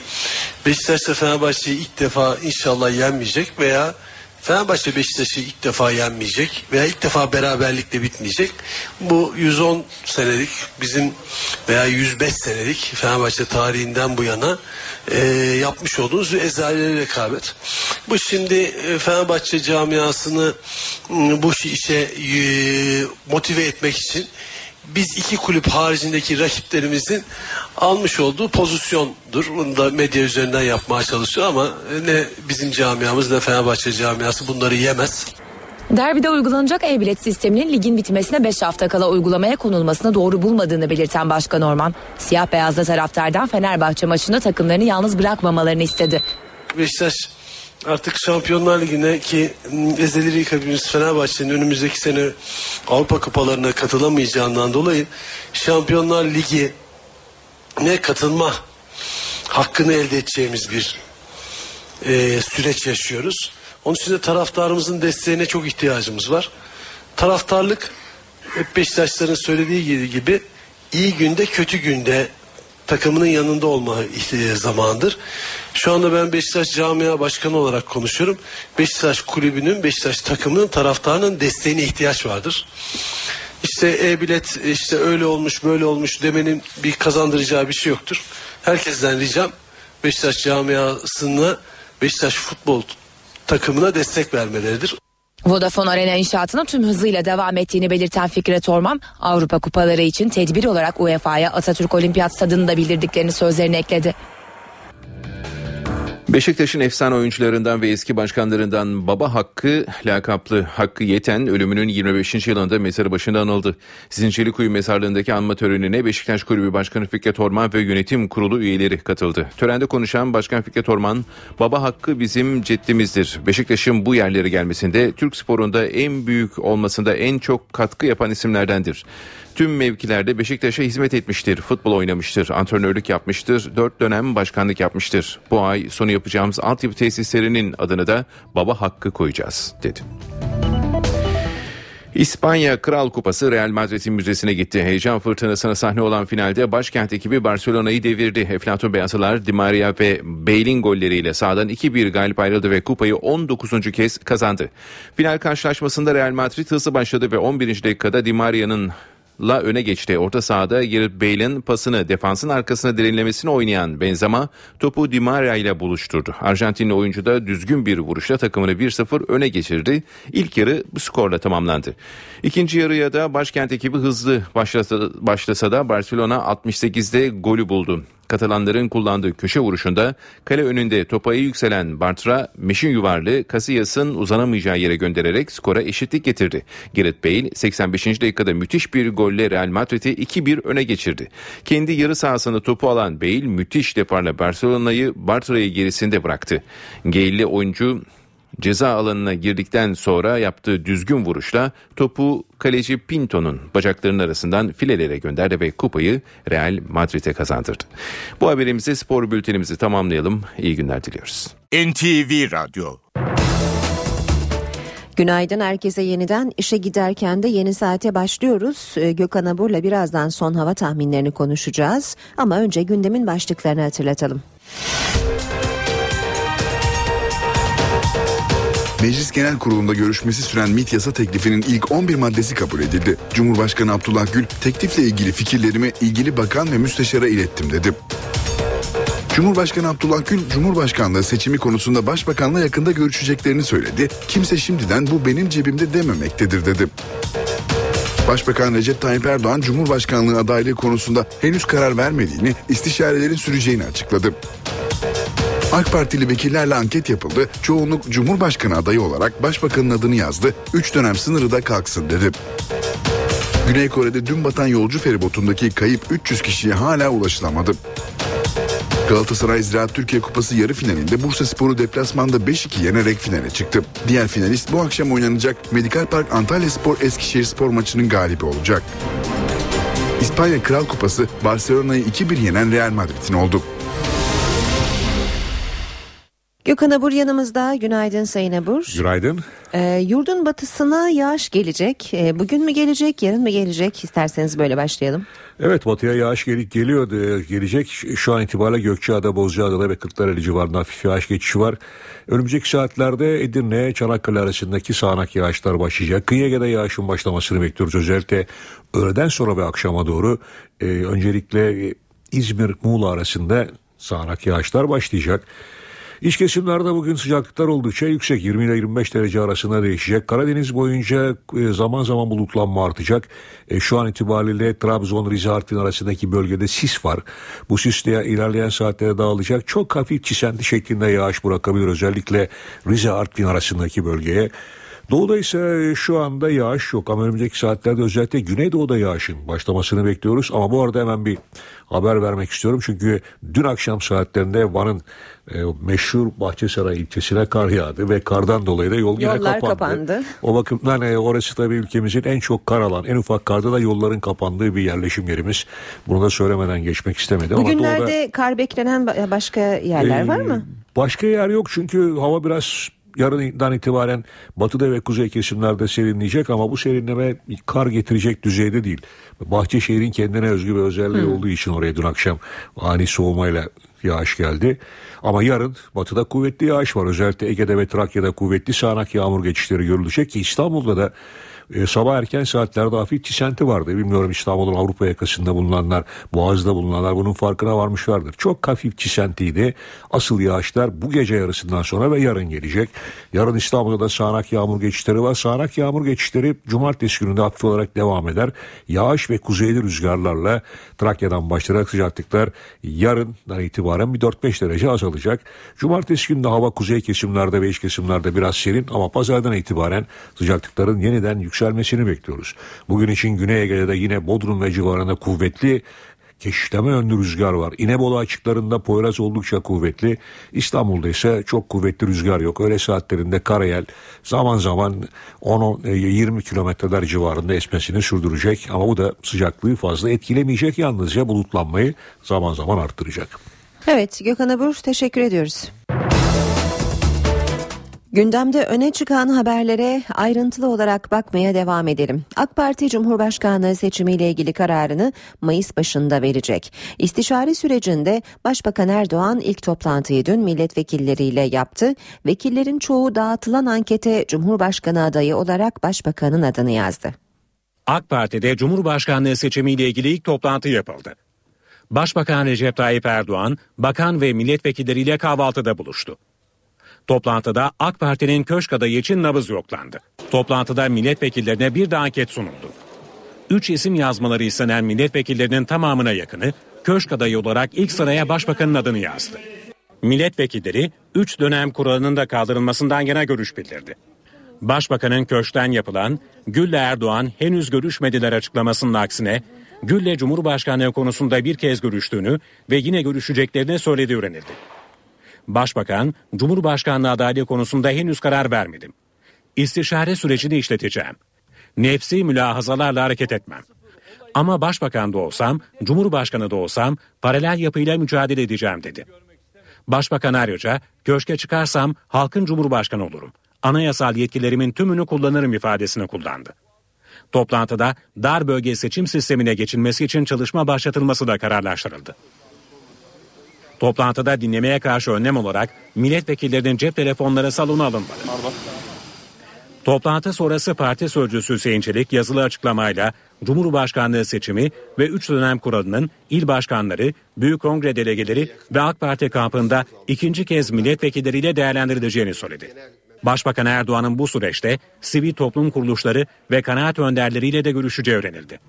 Speaker 15: Beşiktaş'la Fenerbahçe'yi ilk defa inşallah yenmeyecek veya Fenerbahçe Beşiktaş'ı ilk defa yenmeyecek veya ilk defa beraberlikle bitmeyecek. Bu 110 senelik bizim veya 105 senelik Fenerbahçe tarihinden bu yana e, yapmış olduğumuz bir ezeli rekabet. Bu şimdi e, Fenerbahçe camiasını bu işe e, motive etmek için biz iki kulüp haricindeki rakiplerimizin almış olduğu pozisyondur. Bunu da medya üzerinden yapmaya çalışıyor ama ne bizim camiamız ne Fenerbahçe camiası bunları yemez.
Speaker 14: Derbide uygulanacak e-bilet sisteminin ligin bitmesine 5 hafta kala uygulamaya konulmasını doğru bulmadığını belirten Başkan Orman, siyah beyazlı taraftardan Fenerbahçe maçında takımlarını yalnız bırakmamalarını istedi.
Speaker 15: Beşiktaş artık Şampiyonlar Ligi'ne ki ezeli rakibimiz Fenerbahçe'nin önümüzdeki sene Avrupa Kupalarına katılamayacağından dolayı Şampiyonlar Ligi ne katılma hakkını elde edeceğimiz bir e, süreç yaşıyoruz. Onun için de taraftarımızın desteğine çok ihtiyacımız var. Taraftarlık hep Beşiktaşların söylediği gibi iyi günde kötü günde takımının yanında olma zamandır. Şu anda ben Beşiktaş camia başkanı olarak konuşuyorum. Beşiktaş kulübünün, Beşiktaş takımının taraftarının desteğine ihtiyaç vardır. İşte e-bilet işte öyle olmuş böyle olmuş demenin bir kazandıracağı bir şey yoktur. Herkesten ricam Beşiktaş camiasına Beşiktaş futbol takımına destek vermeleridir.
Speaker 14: Vodafone Arena inşaatının tüm hızıyla devam ettiğini belirten Fikret Orman, Avrupa kupaları için tedbir olarak UEFA'ya Atatürk Olimpiyat Stadı'nı da bildirdiklerini sözlerine ekledi.
Speaker 11: Beşiktaş'ın efsane oyuncularından ve eski başkanlarından Baba Hakkı lakaplı Hakkı Yeten ölümünün 25. yılında mezarı başında anıldı. Zincirlikuyu mezarlığındaki anma törenine Beşiktaş Kulübü Başkanı Fikret Orman ve yönetim kurulu üyeleri katıldı. Törende konuşan Başkan Fikret Orman, Baba Hakkı bizim ceddimizdir. Beşiktaş'ın bu yerlere gelmesinde Türk sporunda en büyük olmasında en çok katkı yapan isimlerdendir. Tüm mevkilerde Beşiktaş'a hizmet etmiştir. Futbol oynamıştır. Antrenörlük yapmıştır. Dört dönem başkanlık yapmıştır. Bu ay sonu yapacağımız altyapı tesislerinin adını da Baba Hakkı koyacağız dedi. İspanya Kral Kupası Real Madrid'in müzesine gitti. Heyecan fırtınasına sahne olan finalde başkent ekibi Barcelona'yı devirdi. Eflatun Beyazlılar Di Maria ve Bale'in golleriyle sahadan 2-1 galip ayrıldı ve kupayı 19. kez kazandı. Final karşılaşmasında Real Madrid hızlı başladı ve 11. dakikada Di Maria'nın la öne geçti. Orta sahada Gareth Bale'in pasını defansın arkasına derinlemesine oynayan Benzema topu Di Maria ile buluşturdu. Arjantinli oyuncu da düzgün bir vuruşla takımını 1-0 öne geçirdi. İlk yarı bu skorla tamamlandı. İkinci yarıya da başkent ekibi hızlı başlasa, başlasa da Barcelona 68'de golü buldu. Katalanların kullandığı köşe vuruşunda kale önünde topayı yükselen Bartra, meşin yuvarlı Casillas'ın uzanamayacağı yere göndererek skora eşitlik getirdi. Gareth Bale 85. dakikada müthiş bir golle Real Madrid'i 2-1 öne geçirdi. Kendi yarı sahasında topu alan Bale müthiş deparla Barcelona'yı Bartra'yı gerisinde bıraktı. Gale'li oyuncu ceza alanına girdikten sonra yaptığı düzgün vuruşla topu kaleci Pinto'nun bacaklarının arasından filelere gönderdi ve kupayı Real Madrid'e kazandırdı. Bu haberimizi spor bültenimizi tamamlayalım. İyi günler diliyoruz.
Speaker 10: NTV Radyo
Speaker 1: Günaydın herkese yeniden işe giderken de yeni saate başlıyoruz. Ee, Gökhan Abur'la birazdan son hava tahminlerini konuşacağız. Ama önce gündemin başlıklarını hatırlatalım.
Speaker 2: Meclis Genel Kurulu'nda görüşmesi süren MİT yasa teklifinin ilk 11 maddesi kabul edildi. Cumhurbaşkanı Abdullah Gül teklifle ilgili fikirlerimi ilgili bakan ve müsteşara ilettim dedi. Cumhurbaşkanı Abdullah Gül, Cumhurbaşkanlığı seçimi konusunda Başbakanla yakında görüşeceklerini söyledi. Kimse şimdiden bu benim cebimde dememektedir dedi. Başbakan Recep Tayyip Erdoğan Cumhurbaşkanlığı adaylığı konusunda henüz karar vermediğini, istişarelerin süreceğini açıkladı. AK Partili vekillerle anket yapıldı. Çoğunluk Cumhurbaşkanı adayı olarak Başbakanın adını yazdı. 3 dönem sınırı da kalksın dedi. Güney Kore'de dün batan yolcu feribotundaki kayıp 300 kişiye hala ulaşılamadı. Galatasaray Ziraat Türkiye Kupası yarı finalinde Bursa Sporu deplasmanda 5-2 yenerek finale çıktı. Diğer finalist bu akşam oynanacak Medikal Park Antalya Spor Eskişehir Spor maçının galibi olacak. İspanya Kral Kupası Barcelona'yı 2-1 yenen Real Madrid'in oldu.
Speaker 1: Gökhan Abur yanımızda. Günaydın Sayın Abur.
Speaker 16: Günaydın.
Speaker 1: Ee, yurdun batısına yağış gelecek. Ee, bugün mü gelecek, yarın mı gelecek? İsterseniz böyle başlayalım.
Speaker 16: Evet batıya yağış gel geliyor gelecek. Şu an itibariyle Gökçeada, Bozcaada'da ve Kırklareli civarında hafif yağış geçişi var. Önümüzdeki saatlerde Edirne, Çanakkale arasındaki sağanak yağışlar başlayacak. Kıyı Ege'de yağışın başlamasını bekliyoruz. Özellikle öğleden sonra ve akşama doğru e, öncelikle İzmir, Muğla arasında sağanak yağışlar başlayacak. İç kesimlerde bugün sıcaklıklar oldukça yüksek 20 ile 25 derece arasında değişecek. Karadeniz boyunca e, zaman zaman bulutlanma artacak. E, şu an itibariyle Trabzon, Rize, Artvin arasındaki bölgede sis var. Bu sis de ilerleyen saatlerde dağılacak. Çok hafif çisenti şeklinde yağış bırakabilir özellikle Rize, Artvin arasındaki bölgeye. Doğuda ise şu anda yağış yok ama önümüzdeki saatlerde özellikle Güneydoğu'da yağışın başlamasını bekliyoruz. Ama bu arada hemen bir haber vermek istiyorum. Çünkü dün akşam saatlerinde Van'ın e, meşhur Bahçesaray ilçesine kar yağdı ve kardan dolayı da yol yine kapandı.
Speaker 1: kapandı.
Speaker 16: O bakımdan e, orası tabii ülkemizin en çok kar alan, en ufak karda da yolların kapandığı bir yerleşim yerimiz. Bunu da söylemeden geçmek istemedim. ama
Speaker 1: Bugünlerde
Speaker 16: doğuda,
Speaker 1: kar beklenen ba- başka yerler
Speaker 16: e,
Speaker 1: var mı?
Speaker 16: Başka yer yok çünkü hava biraz yarından itibaren batıda ve kuzey kesimlerde serinleyecek ama bu serinleme kar getirecek düzeyde değil. Bahçeşehir'in kendine özgü bir özelliği
Speaker 1: Hı.
Speaker 16: olduğu için oraya dün akşam ani soğumayla yağış geldi. Ama yarın batıda kuvvetli yağış var. Özellikle Ege'de ve Trakya'da kuvvetli sağanak yağmur geçişleri görülecek ki İstanbul'da da e, sabah erken saatlerde hafif çisenti vardı. Bilmiyorum İstanbul'un Avrupa yakasında bulunanlar, Boğaz'da bulunanlar bunun farkına varmışlardır. Çok hafif çisentiydi. Asıl yağışlar bu gece yarısından sonra ve yarın gelecek. Yarın İstanbul'da da sağanak yağmur geçişleri var. Sağanak yağmur geçişleri cumartesi gününde hafif olarak devam eder. Yağış ve kuzeyli rüzgarlarla Trakya'dan başlayarak sıcaklıklar yarından itibaren bir 4-5 derece azalacak. Cumartesi günü hava kuzey kesimlerde ve iç kesimlerde biraz serin ama pazardan itibaren sıcaklıkların yeniden yükselmesini bekliyoruz. Bugün için Güney Ege'de yine Bodrum ve civarında kuvvetli keşitleme yönlü rüzgar var. İnebolu açıklarında Poyraz oldukça kuvvetli. İstanbul'da ise çok kuvvetli rüzgar yok. Öyle saatlerinde karayel zaman zaman 10-20 kilometreler civarında esmesini sürdürecek. Ama bu da sıcaklığı fazla etkilemeyecek. Yalnızca bulutlanmayı zaman zaman arttıracak.
Speaker 1: Evet Gökhan Abur teşekkür ediyoruz. Gündemde öne çıkan haberlere ayrıntılı olarak bakmaya devam edelim. AK Parti Cumhurbaşkanlığı seçimiyle ilgili kararını Mayıs başında verecek. İstişare sürecinde Başbakan Erdoğan ilk toplantıyı dün milletvekilleriyle yaptı. Vekillerin çoğu dağıtılan ankete Cumhurbaşkanı adayı olarak Başbakanın adını yazdı.
Speaker 3: AK Parti'de Cumhurbaşkanlığı seçimiyle ilgili ilk toplantı yapıldı. Başbakan Recep Tayyip Erdoğan, bakan ve milletvekilleriyle kahvaltıda buluştu. Toplantıda AK Parti'nin köşk adayı için nabız yoklandı. Toplantıda milletvekillerine bir de anket sunuldu. Üç isim yazmaları istenen milletvekillerinin tamamına yakını köşk adayı olarak ilk sıraya başbakanın adını yazdı. Milletvekilleri 3 dönem kuralının da kaldırılmasından yana görüş bildirdi. Başbakanın köşkten yapılan Gül'le Erdoğan henüz görüşmediler açıklamasının aksine Gül'le Cumhurbaşkanlığı konusunda bir kez görüştüğünü ve yine görüşeceklerini söylediği öğrenildi. Başbakan, Cumhurbaşkanlığı adaylığı konusunda henüz karar vermedim. İstişare sürecini işleteceğim. Nefsi mülahazalarla hareket etmem. Ama başbakan da olsam, cumhurbaşkanı da olsam paralel yapıyla mücadele edeceğim dedi. Başbakan ayrıca köşke çıkarsam halkın cumhurbaşkanı olurum. Anayasal yetkilerimin tümünü kullanırım ifadesini kullandı. Toplantıda dar bölge seçim sistemine geçilmesi için çalışma başlatılması da kararlaştırıldı. Toplantıda dinlemeye karşı önlem olarak milletvekillerinin cep telefonları salona alınmadı. Toplantı sonrası parti sözcüsü Hüseyin Çelik yazılı açıklamayla Cumhurbaşkanlığı seçimi ve 3 dönem kuralının il başkanları, büyük kongre delegeleri ve AK Parti kampında ikinci kez milletvekilleriyle değerlendirileceğini söyledi. Başbakan Erdoğan'ın bu süreçte sivil toplum kuruluşları ve kanaat önderleriyle de görüşeceği öğrenildi.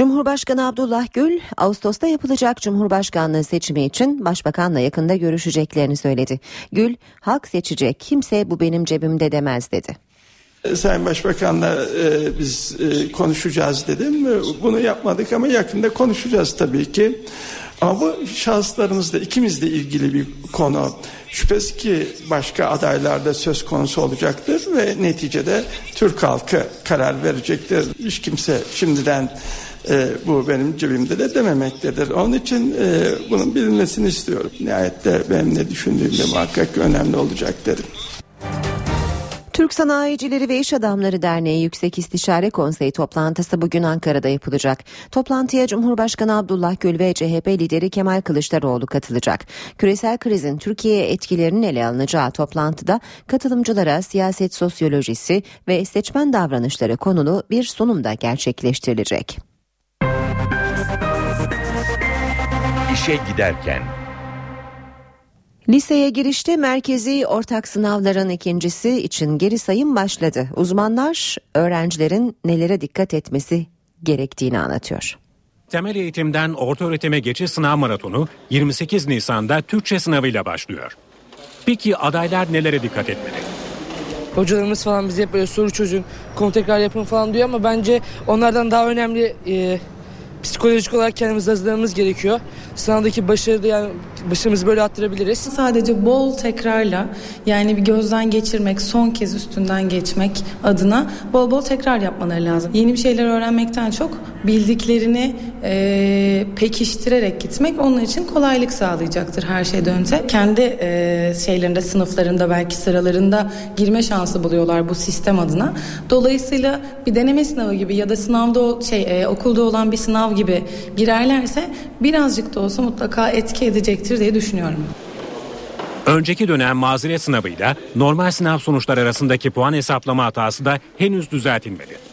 Speaker 1: Cumhurbaşkanı Abdullah Gül, Ağustos'ta yapılacak Cumhurbaşkanlığı seçimi için Başbakanla yakında görüşeceklerini söyledi. Gül, halk seçecek, kimse bu benim cebimde demez dedi.
Speaker 4: Sayın Başbakan'la e, biz e, konuşacağız dedim. Bunu yapmadık ama yakında konuşacağız tabii ki. Ama bu şahıslarımızla ikimizle ilgili bir konu. Şüphesiz ki başka adaylarda söz konusu olacaktır ve neticede Türk halkı karar verecektir. Hiç kimse şimdiden e, bu benim cebimde de dememektedir. Onun için e, bunun bilinmesini istiyorum. Nihayette benim ne düşündüğüm de muhakkak önemli olacak dedim.
Speaker 1: Türk Sanayicileri ve İş Adamları Derneği Yüksek İstişare Konseyi toplantısı bugün Ankara'da yapılacak. Toplantıya Cumhurbaşkanı Abdullah Gül ve CHP lideri Kemal Kılıçdaroğlu katılacak. Küresel krizin Türkiye'ye etkilerinin ele alınacağı toplantıda katılımcılara siyaset sosyolojisi ve seçmen davranışları konulu bir sunum da gerçekleştirilecek.
Speaker 10: İşe giderken
Speaker 1: Liseye girişte merkezi ortak sınavların ikincisi için geri sayım başladı. Uzmanlar öğrencilerin nelere dikkat etmesi gerektiğini anlatıyor.
Speaker 3: Temel eğitimden orta öğretime geçiş sınav maratonu 28 Nisan'da Türkçe sınavıyla başlıyor. Peki adaylar nelere dikkat etmeli?
Speaker 17: Hocalarımız falan bize hep böyle soru çözün, konu tekrar yapın falan diyor ama bence onlardan daha önemli e, psikolojik olarak kendimizi hazırlamamız gerekiyor. Sınavdaki başarıda yani başımızı böyle attırabiliriz.
Speaker 18: Sadece bol tekrarla yani bir gözden geçirmek, son kez üstünden geçmek adına bol bol tekrar yapmaları lazım. Yeni bir şeyler öğrenmekten çok bildiklerini e, pekiştirerek gitmek onun için kolaylık sağlayacaktır her şeyden önce. Kendi e, şeylerinde, sınıflarında belki sıralarında girme şansı buluyorlar bu sistem adına. Dolayısıyla bir deneme sınavı gibi ya da sınavda şey e, okulda olan bir sınav gibi girerlerse birazcık da olsa mutlaka etki edecektir diye düşünüyorum.
Speaker 3: Önceki dönem mazeret sınavıyla normal sınav sonuçları arasındaki puan hesaplama hatası da henüz düzeltilmedi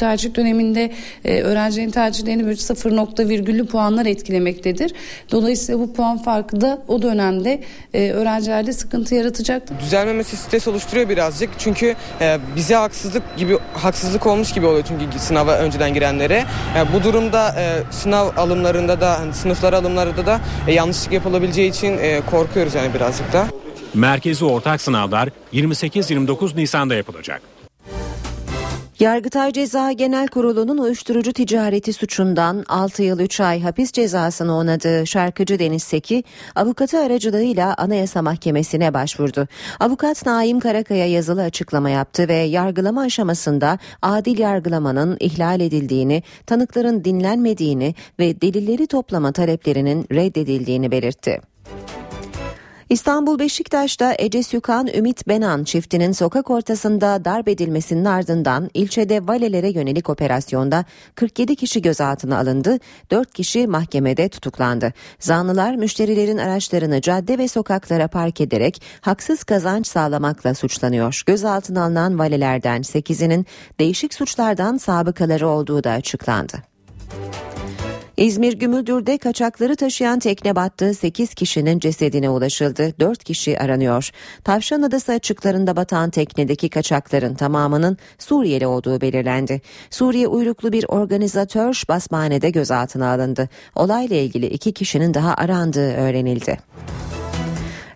Speaker 19: tercih döneminde e, öğrencilerin tercihlerini bir sıfır nokta virgüllü puanlar etkilemektedir. Dolayısıyla bu puan farkı da o dönemde e, öğrencilerde sıkıntı yaratacaktır.
Speaker 20: Düzelmemesi stres oluşturuyor birazcık. Çünkü e, bize haksızlık gibi haksızlık olmuş gibi oluyor çünkü sınava önceden girenlere. E, bu durumda e, sınav alımlarında da hani sınıflar alımlarında da e, yanlışlık yapılabileceği için e, korkuyoruz yani birazcık da.
Speaker 3: Merkezi ortak sınavlar 28-29 Nisan'da yapılacak.
Speaker 1: Yargıtay Ceza Genel Kurulu'nun uyuşturucu ticareti suçundan 6 yıl 3 ay hapis cezasını onadığı şarkıcı Deniz Seki, avukatı aracılığıyla Anayasa Mahkemesi'ne başvurdu. Avukat Naim Karakaya yazılı açıklama yaptı ve yargılama aşamasında adil yargılamanın ihlal edildiğini, tanıkların dinlenmediğini ve delilleri toplama taleplerinin reddedildiğini belirtti. İstanbul Beşiktaş'ta Ece Sükan Ümit Benan çiftinin sokak ortasında darp edilmesinin ardından ilçede valelere yönelik operasyonda 47 kişi gözaltına alındı, 4 kişi mahkemede tutuklandı. Zanlılar müşterilerin araçlarını cadde ve sokaklara park ederek haksız kazanç sağlamakla suçlanıyor. Gözaltına alınan valelerden 8'inin değişik suçlardan sabıkaları olduğu da açıklandı. İzmir Gümüldür'de kaçakları taşıyan tekne battı. 8 kişinin cesedine ulaşıldı. 4 kişi aranıyor. Tavşan Adası açıklarında batan teknedeki kaçakların tamamının Suriyeli olduğu belirlendi. Suriye uyruklu bir organizatör basmanede gözaltına alındı. Olayla ilgili iki kişinin daha arandığı öğrenildi.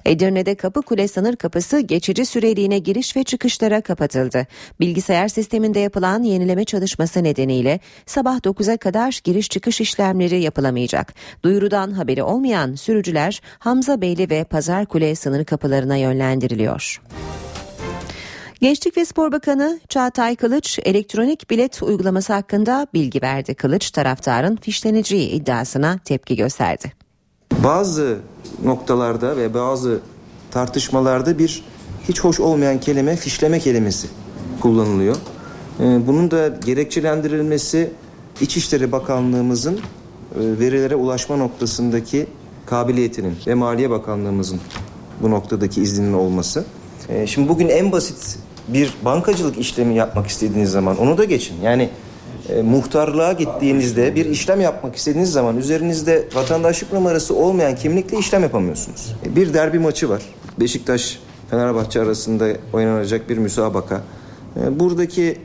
Speaker 1: Edirne'de Kapı Kule sınır kapısı geçici süreliğine giriş ve çıkışlara kapatıldı. Bilgisayar sisteminde yapılan yenileme çalışması nedeniyle sabah 9'a kadar giriş çıkış işlemleri yapılamayacak. Duyurudan haberi olmayan sürücüler Hamza Beyli ve Pazar Kule sınır kapılarına yönlendiriliyor. Gençlik ve Spor Bakanı Çağatay Kılıç elektronik bilet uygulaması hakkında bilgi verdi. Kılıç taraftarın fişleneceği iddiasına tepki gösterdi.
Speaker 21: Bazı noktalarda ve bazı tartışmalarda bir hiç hoş olmayan kelime fişleme kelimesi kullanılıyor. Ee, bunun da gerekçelendirilmesi İçişleri Bakanlığımızın e, verilere ulaşma noktasındaki kabiliyetinin ve Maliye Bakanlığımızın bu noktadaki izninin olması. Ee, şimdi bugün en basit bir bankacılık işlemi yapmak istediğiniz zaman onu da geçin. Yani e, muhtarlığa gittiğinizde bir işlem yapmak istediğiniz zaman üzerinizde vatandaşlık numarası olmayan kimlikle işlem yapamıyorsunuz. E, bir derbi maçı var. Beşiktaş Fenerbahçe arasında oynanacak bir müsabaka. E, buradaki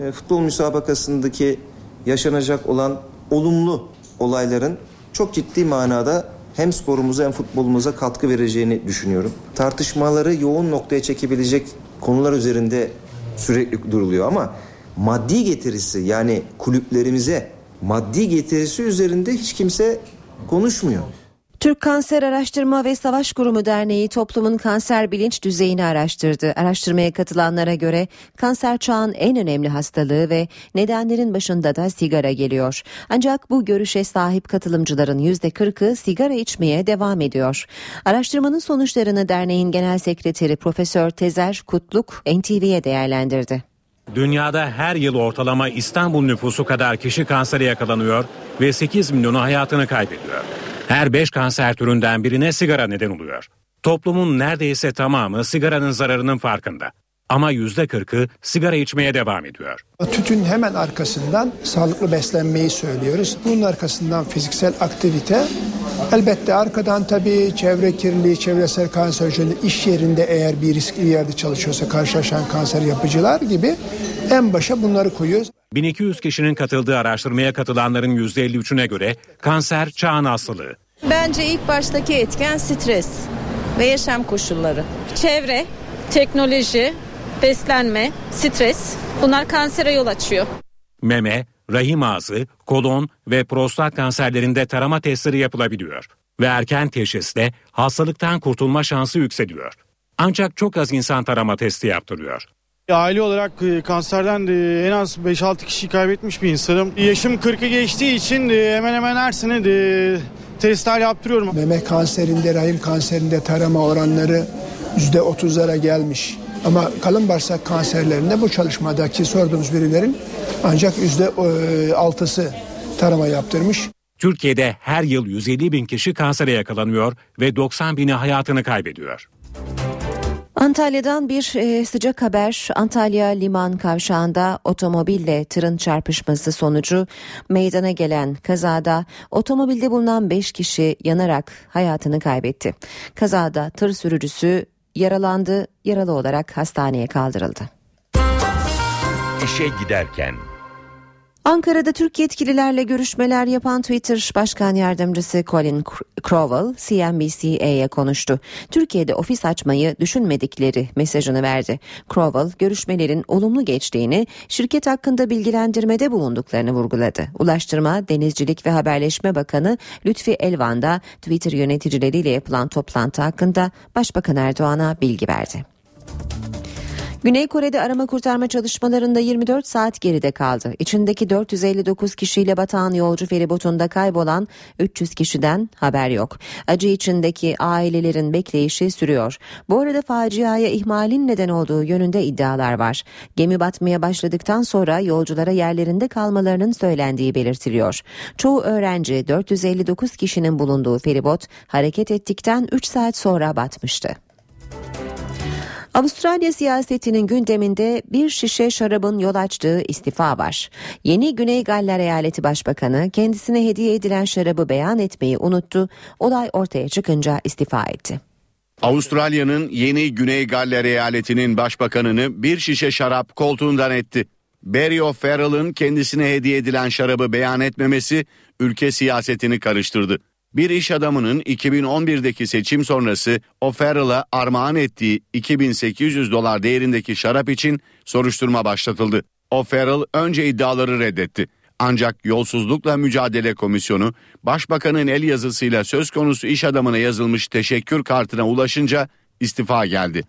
Speaker 21: e, futbol müsabakasındaki yaşanacak olan olumlu olayların çok ciddi manada hem sporumuza hem futbolumuza katkı vereceğini düşünüyorum. Tartışmaları yoğun noktaya çekebilecek konular üzerinde sürekli duruluyor ama maddi getirisi yani kulüplerimize maddi getirisi üzerinde hiç kimse konuşmuyor.
Speaker 1: Türk Kanser Araştırma ve Savaş Kurumu Derneği toplumun kanser bilinç düzeyini araştırdı. Araştırmaya katılanlara göre kanser çağın en önemli hastalığı ve nedenlerin başında da sigara geliyor. Ancak bu görüşe sahip katılımcıların %40'ı sigara içmeye devam ediyor. Araştırmanın sonuçlarını derneğin genel sekreteri Profesör Tezer Kutluk NTV'ye değerlendirdi.
Speaker 3: Dünyada her yıl ortalama İstanbul nüfusu kadar kişi kansere yakalanıyor ve 8 milyonu hayatını kaybediyor. Her 5 kanser türünden birine sigara neden oluyor. Toplumun neredeyse tamamı sigaranın zararının farkında. Ama yüzde kırkı sigara içmeye devam ediyor.
Speaker 22: Tütün hemen arkasından sağlıklı beslenmeyi söylüyoruz. Bunun arkasından fiziksel aktivite. Elbette arkadan tabii çevre kirliliği, çevresel kanserojenin iş yerinde eğer bir riskli yerde çalışıyorsa karşılaşan kanser yapıcılar gibi en başa bunları koyuyoruz.
Speaker 3: 1200 kişinin katıldığı araştırmaya katılanların %53'üne göre kanser çağın hastalığı.
Speaker 23: Bence ilk baştaki etken stres ve yaşam koşulları. Çevre, teknoloji, beslenme, stres bunlar kansere yol açıyor.
Speaker 3: Meme, rahim ağzı, kolon ve prostat kanserlerinde tarama testleri yapılabiliyor. ve erken teşhisle hastalıktan kurtulma şansı yükseliyor. Ancak çok az insan tarama testi yaptırıyor.
Speaker 24: Aile olarak e, kanserden e, en az 5-6 kişi kaybetmiş bir insanım. Yaşım 40'ı geçtiği için e, hemen hemen her sene testler yaptırıyorum.
Speaker 22: Meme kanserinde, rahim kanserinde tarama oranları %30'lara gelmiş. Ama kalın bağırsak kanserlerinde bu çalışmadaki sorduğumuz verilerin ancak %6'sı tarama yaptırmış.
Speaker 3: Türkiye'de her yıl 150 bin kişi kansere yakalanıyor ve 90 bini hayatını kaybediyor.
Speaker 1: Antalya'dan bir e, sıcak haber. Antalya liman kavşağında otomobille tırın çarpışması sonucu meydana gelen kazada otomobilde bulunan 5 kişi yanarak hayatını kaybetti. Kazada tır sürücüsü yaralandı, yaralı olarak hastaneye kaldırıldı.
Speaker 10: İşe giderken
Speaker 1: Ankara'da Türk yetkililerle görüşmeler yapan Twitter Başkan Yardımcısı Colin Crowell CNBC'ye konuştu. Türkiye'de ofis açmayı düşünmedikleri mesajını verdi. Crowell görüşmelerin olumlu geçtiğini, şirket hakkında bilgilendirmede bulunduklarını vurguladı. Ulaştırma, Denizcilik ve Haberleşme Bakanı Lütfi Elvan da Twitter yöneticileriyle yapılan toplantı hakkında Başbakan Erdoğan'a bilgi verdi. Güney Kore'de arama kurtarma çalışmalarında 24 saat geride kaldı. İçindeki 459 kişiyle batan yolcu feribotunda kaybolan 300 kişiden haber yok. Acı içindeki ailelerin bekleyişi sürüyor. Bu arada faciaya ihmalin neden olduğu yönünde iddialar var. Gemi batmaya başladıktan sonra yolculara yerlerinde kalmalarının söylendiği belirtiliyor. Çoğu öğrenci 459 kişinin bulunduğu feribot hareket ettikten 3 saat sonra batmıştı. Avustralya siyasetinin gündeminde bir şişe şarabın yol açtığı istifa var. Yeni Güney Galler Eyaleti Başbakanı kendisine hediye edilen şarabı beyan etmeyi unuttu. Olay ortaya çıkınca istifa etti.
Speaker 9: Avustralya'nın yeni Güney Galler eyaletinin başbakanını bir şişe şarap koltuğundan etti. Barry O'Farrell'ın kendisine hediye edilen şarabı beyan etmemesi ülke siyasetini karıştırdı bir iş adamının 2011'deki seçim sonrası O'Farrell'a armağan ettiği 2800 dolar değerindeki şarap için soruşturma başlatıldı. O'Farrell önce iddiaları reddetti. Ancak Yolsuzlukla Mücadele Komisyonu başbakanın el yazısıyla söz konusu iş adamına yazılmış teşekkür kartına ulaşınca istifa geldi.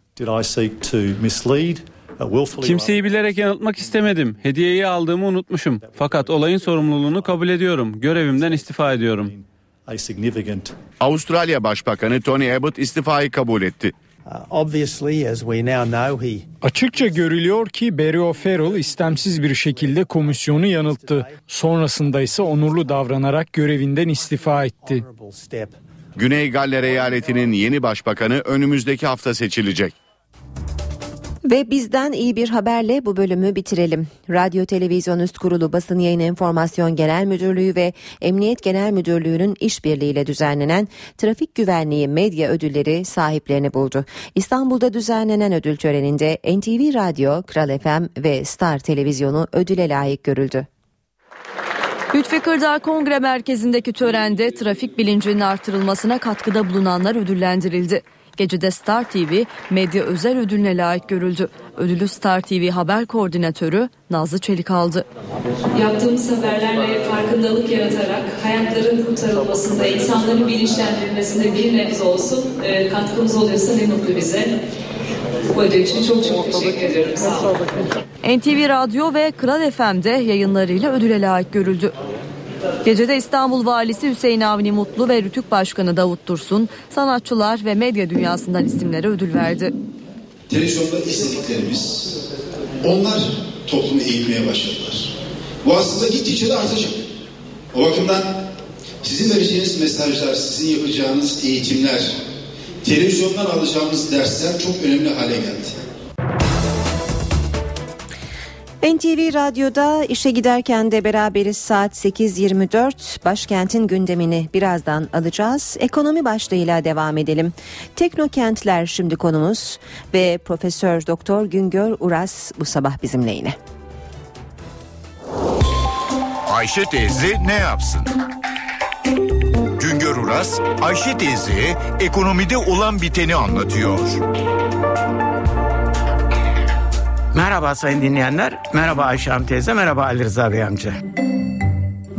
Speaker 25: Kimseyi bilerek yanıltmak istemedim. Hediyeyi aldığımı unutmuşum. Fakat olayın sorumluluğunu kabul ediyorum. Görevimden istifa ediyorum.
Speaker 9: Avustralya Başbakanı Tony Abbott istifayı kabul etti.
Speaker 26: Uh, Açıkça görülüyor ki Barry O'Farrell istemsiz bir şekilde komisyonu yanılttı. Sonrasında ise onurlu davranarak görevinden istifa etti.
Speaker 9: Güney Galler eyaletinin yeni başbakanı önümüzdeki hafta seçilecek.
Speaker 1: Ve bizden iyi bir haberle bu bölümü bitirelim. Radyo Televizyon Üst Kurulu Basın Yayın Enformasyon Genel Müdürlüğü ve Emniyet Genel Müdürlüğü'nün işbirliğiyle düzenlenen Trafik Güvenliği Medya Ödülleri sahiplerini buldu. İstanbul'da düzenlenen ödül töreninde NTV Radyo, Kral FM ve Star Televizyonu ödüle layık görüldü.
Speaker 27: Lütfi Kırdar Kongre Merkezi'ndeki törende trafik bilincinin artırılmasına katkıda bulunanlar ödüllendirildi. Gecede Star TV medya özel ödülüne layık görüldü. Ödülü Star TV haber koordinatörü Nazlı Çelik aldı.
Speaker 28: Yaptığımız haberlerle farkındalık yaratarak hayatların kurtarılmasında, insanların bilinçlendirilmesinde bir nebze olsun e, katkımız oluyorsa ne mutlu bize. Bu ödül için çok çok teşekkür ediyorum. Sağ olun.
Speaker 27: NTV Radyo ve Kral FM'de yayınlarıyla ödüle layık görüldü. Gecede İstanbul Valisi Hüseyin Avni Mutlu ve Rütük Başkanı Davut Dursun sanatçılar ve medya dünyasından isimlere ödül verdi.
Speaker 29: Televizyonda izlediklerimiz onlar toplumu eğilmeye başladılar. Bu aslında gittikçe de artacak. O bakımdan sizin vereceğiniz mesajlar, sizin yapacağınız eğitimler, televizyondan alacağımız dersler çok önemli hale geldi.
Speaker 1: NTV Radyo'da işe giderken de beraberiz saat 8.24 başkentin gündemini birazdan alacağız. Ekonomi başlığıyla devam edelim. Teknokentler şimdi konumuz ve Profesör Doktor Güngör Uras bu sabah bizimle yine.
Speaker 30: Ayşe teyze ne yapsın? Güngör Uras Ayşe teyze ekonomide olan biteni anlatıyor.
Speaker 31: Merhaba sayın dinleyenler, merhaba Ayşe Hanım teyze, merhaba Ali Rıza Bey amca.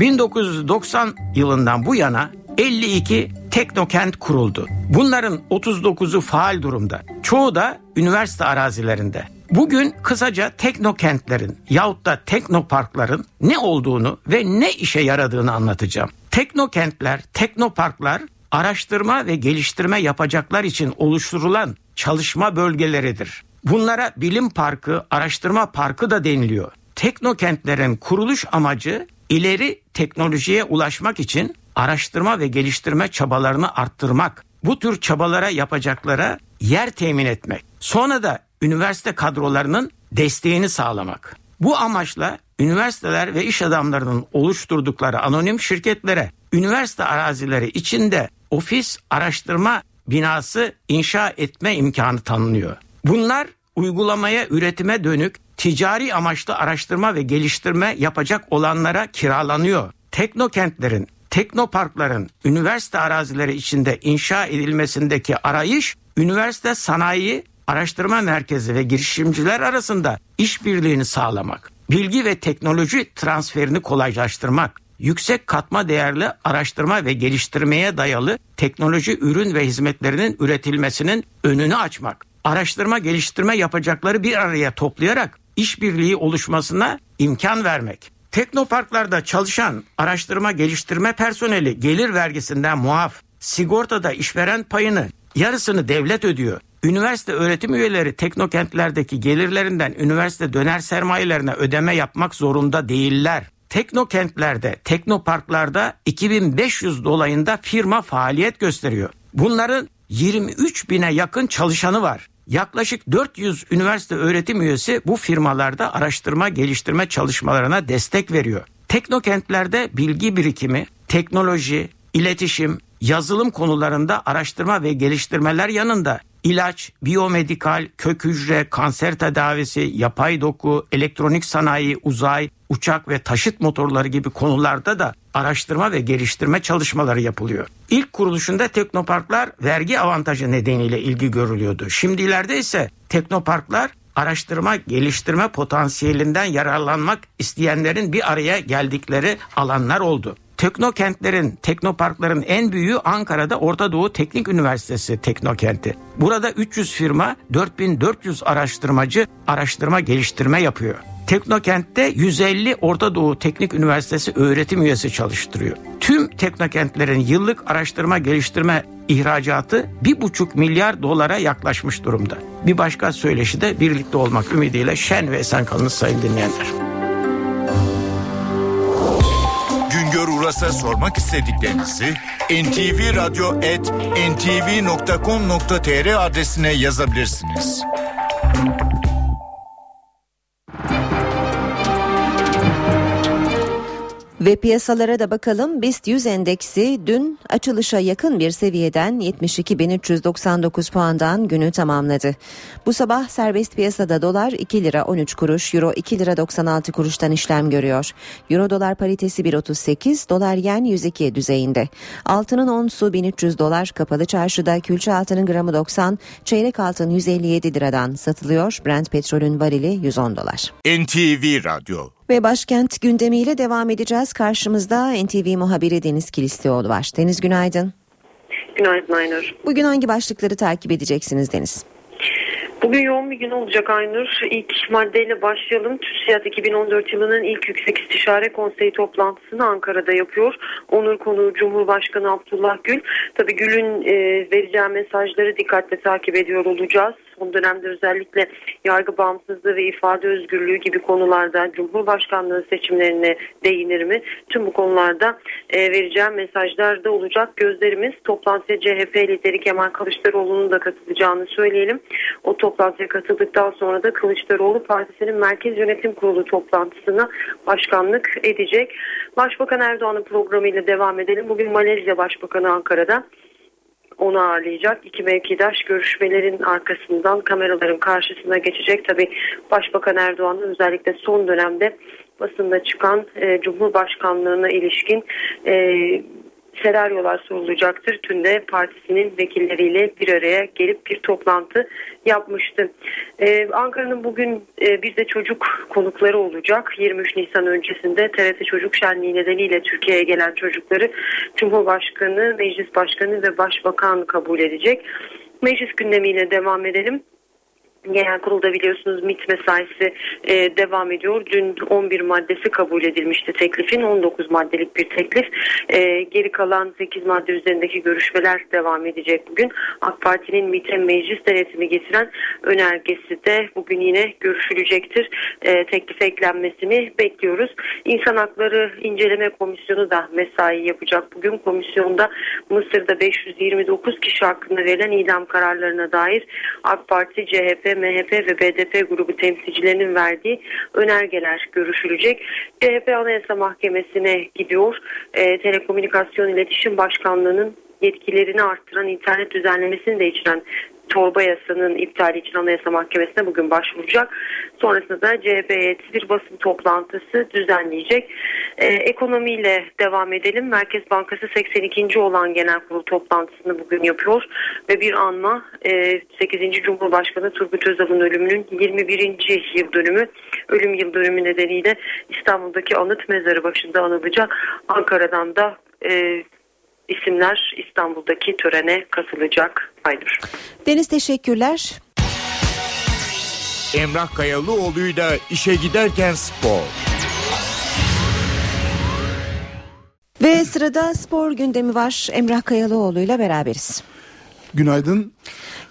Speaker 31: 1990 yılından bu yana 52 teknokent kuruldu. Bunların 39'u faal durumda. Çoğu da üniversite arazilerinde. Bugün kısaca teknokentlerin yahut da teknoparkların ne olduğunu ve ne işe yaradığını anlatacağım. Teknokentler, teknoparklar araştırma ve geliştirme yapacaklar için oluşturulan çalışma bölgeleridir. Bunlara bilim parkı, araştırma parkı da deniliyor. Teknokentlerin kuruluş amacı ileri teknolojiye ulaşmak için araştırma ve geliştirme çabalarını arttırmak, bu tür çabalara yapacaklara yer temin etmek. Sonra da üniversite kadrolarının desteğini sağlamak. Bu amaçla üniversiteler ve iş adamlarının oluşturdukları anonim şirketlere üniversite arazileri içinde ofis araştırma binası inşa etme imkanı tanınıyor. Bunlar uygulamaya, üretime dönük ticari amaçlı araştırma ve geliştirme yapacak olanlara kiralanıyor. Teknokentlerin, teknoparkların üniversite arazileri içinde inşa edilmesindeki arayış, üniversite sanayi, araştırma merkezi ve girişimciler arasında işbirliğini sağlamak, bilgi ve teknoloji transferini kolaylaştırmak, yüksek katma değerli araştırma ve geliştirmeye dayalı teknoloji ürün ve hizmetlerinin üretilmesinin önünü açmak, araştırma geliştirme yapacakları bir araya toplayarak işbirliği oluşmasına imkan vermek. Teknoparklarda çalışan araştırma geliştirme personeli gelir vergisinden muaf, sigortada işveren payını yarısını devlet ödüyor. Üniversite öğretim üyeleri teknokentlerdeki gelirlerinden üniversite döner sermayelerine ödeme yapmak zorunda değiller. Teknokentlerde, teknoparklarda 2500 dolayında firma faaliyet gösteriyor. Bunların 23 bine yakın çalışanı var. Yaklaşık 400 üniversite öğretim üyesi bu firmalarda araştırma geliştirme çalışmalarına destek veriyor. Teknokentlerde bilgi birikimi, teknoloji, iletişim, yazılım konularında araştırma ve geliştirmeler yanında ilaç, biyomedikal, kök hücre, kanser tedavisi, yapay doku, elektronik sanayi, uzay, uçak ve taşıt motorları gibi konularda da araştırma ve geliştirme çalışmaları yapılıyor. İlk kuruluşunda teknoparklar vergi avantajı nedeniyle ilgi görülüyordu. Şimdilerde ise teknoparklar araştırma geliştirme potansiyelinden yararlanmak isteyenlerin bir araya geldikleri alanlar oldu. Teknokentlerin, teknoparkların en büyüğü Ankara'da Orta Doğu Teknik Üniversitesi Teknokenti. Burada 300 firma, 4400 araştırmacı araştırma geliştirme yapıyor. Teknokent'te 150 Orta Doğu Teknik Üniversitesi öğretim üyesi çalıştırıyor. Tüm teknokentlerin yıllık araştırma geliştirme ihracatı 1,5 milyar dolara yaklaşmış durumda. Bir başka söyleşi de birlikte olmak ümidiyle şen ve esen kalınız sayın dinleyenler.
Speaker 30: Güngör Uras'a sormak istediklerinizi ntvradio.ntv.com.tr adresine yazabilirsiniz.
Speaker 1: Ve piyasalara da bakalım. BIST 100 endeksi dün açılışa yakın bir seviyeden 72.399 puandan günü tamamladı. Bu sabah serbest piyasada dolar 2 lira 13 kuruş, euro 2 lira 96 kuruştan işlem görüyor. Euro dolar paritesi 1.38, dolar yen 102 düzeyinde. Altının onsu 1300 dolar, kapalı çarşıda külçe altının gramı 90, çeyrek altın 157 liradan satılıyor. Brent petrolün varili 110 dolar.
Speaker 30: NTV Radyo
Speaker 1: ve başkent gündemiyle devam edeceğiz. Karşımızda NTV muhabiri Deniz Kilislioğlu var. Deniz günaydın.
Speaker 32: Günaydın Aynur.
Speaker 1: Bugün hangi başlıkları takip edeceksiniz Deniz?
Speaker 32: Bugün yoğun bir gün olacak Aynur. İlk maddeyle başlayalım. TÜSİAD 2014 yılının ilk Yüksek İstişare Konseyi toplantısını Ankara'da yapıyor. Onur konuğu Cumhurbaşkanı Abdullah Gül. Tabii Gül'ün e, vereceği mesajları dikkatle takip ediyor olacağız son dönemde özellikle yargı bağımsızlığı ve ifade özgürlüğü gibi konularda Cumhurbaşkanlığı seçimlerine değinir mi? Tüm bu konularda e, vereceğim mesajlar da olacak. Gözlerimiz toplantıya CHP lideri Kemal Kılıçdaroğlu'nun da katılacağını söyleyelim. O toplantıya katıldıktan sonra da Kılıçdaroğlu Partisi'nin Merkez Yönetim Kurulu toplantısına başkanlık edecek. Başbakan Erdoğan'ın programıyla devam edelim. Bugün Malezya Başbakanı Ankara'da onu ağırlayacak. İki mevkidaş görüşmelerin arkasından kameraların karşısına geçecek. Tabi Başbakan Erdoğan'ın özellikle son dönemde basında çıkan e, Cumhurbaşkanlığına ilişkin e, senaryolar sorulacaktır. Tünde partisinin vekilleriyle bir araya gelip bir toplantı yapmıştı. Ee, Ankara'nın bugün e, bir de çocuk konukları olacak. 23 Nisan öncesinde TRT Çocuk Şenliği nedeniyle Türkiye'ye gelen çocukları Cumhurbaşkanı, Meclis Başkanı ve Başbakan kabul edecek. Meclis gündemiyle devam edelim. Genel kurulda biliyorsunuz MIT mesaisi e, devam ediyor. Dün 11 maddesi kabul edilmişti teklifin. 19 maddelik bir teklif. E, geri kalan 8 madde üzerindeki görüşmeler devam edecek bugün. AK Parti'nin MIT'e meclis denetimi getiren önergesi de bugün yine görüşülecektir. E, teklif eklenmesini bekliyoruz. İnsan Hakları İnceleme Komisyonu da mesai yapacak. Bugün komisyonda Mısır'da 529 kişi hakkında verilen idam kararlarına dair AK Parti, CHP, MHP ve BDP grubu temsilcilerinin verdiği önergeler görüşülecek. CHP Anayasa Mahkemesi'ne gidiyor. E, Telekomünikasyon İletişim Başkanlığı'nın yetkilerini arttıran internet düzenlemesini de içeren torba yasanın iptali için Anayasa Mahkemesi'ne bugün başvuracak. Sonrasında da CHP bir basın toplantısı düzenleyecek. Ee, ekonomiyle devam edelim. Merkez Bankası 82. olan genel kurul toplantısını bugün yapıyor ve bir anma e, 8. Cumhurbaşkanı Turgut Özal'ın ölümünün 21. yıl dönümü ölüm yıl dönümü nedeniyle İstanbul'daki anıt mezarı başında anılacak. Ankara'dan da e, isimler İstanbul'daki törene katılacak. Aynur.
Speaker 1: Deniz teşekkürler.
Speaker 30: Emrah Kayalıoğlu'yla işe giderken spor.
Speaker 1: Ve sırada spor gündemi var. Emrah Kayalıoğlu ile beraberiz.
Speaker 33: Günaydın.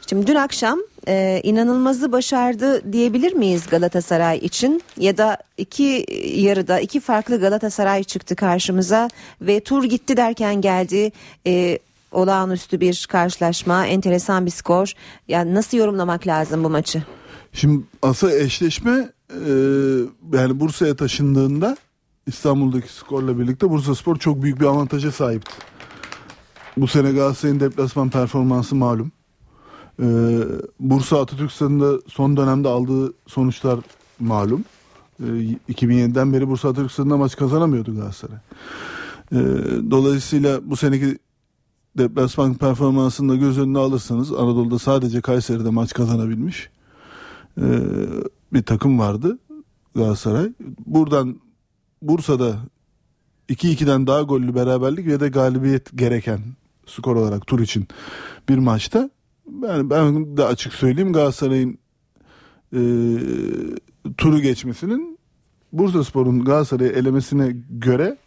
Speaker 1: Şimdi dün akşam e, inanılmazı başardı diyebilir miyiz Galatasaray için? Ya da iki yarıda iki farklı Galatasaray çıktı karşımıza ve tur gitti derken geldi. E, olağanüstü bir karşılaşma, enteresan bir skor. Yani nasıl yorumlamak lazım bu maçı?
Speaker 33: Şimdi asıl eşleşme e, yani Bursa'ya taşındığında İstanbul'daki skorla birlikte Bursa Spor çok büyük bir avantaja sahipti. Bu sene Galatasaray'ın deplasman performansı malum. Ee, Bursa Atatürk Stadı'nda son dönemde aldığı sonuçlar malum. Ee, 2007'den beri Bursa Atatürk Stadı'nda maç kazanamıyordu Galatasaray. Ee, dolayısıyla bu seneki deplasman performansını da göz önüne alırsanız Anadolu'da sadece Kayseri'de maç kazanabilmiş ee, bir takım vardı Galatasaray. Buradan Bursa'da 2-2'den daha gollü beraberlik ve de galibiyet gereken skor olarak tur için bir maçta ben, ben de açık söyleyeyim Galatasaray'ın e, turu geçmesinin Bursa Spor'un Galatasaray'ı elemesine göre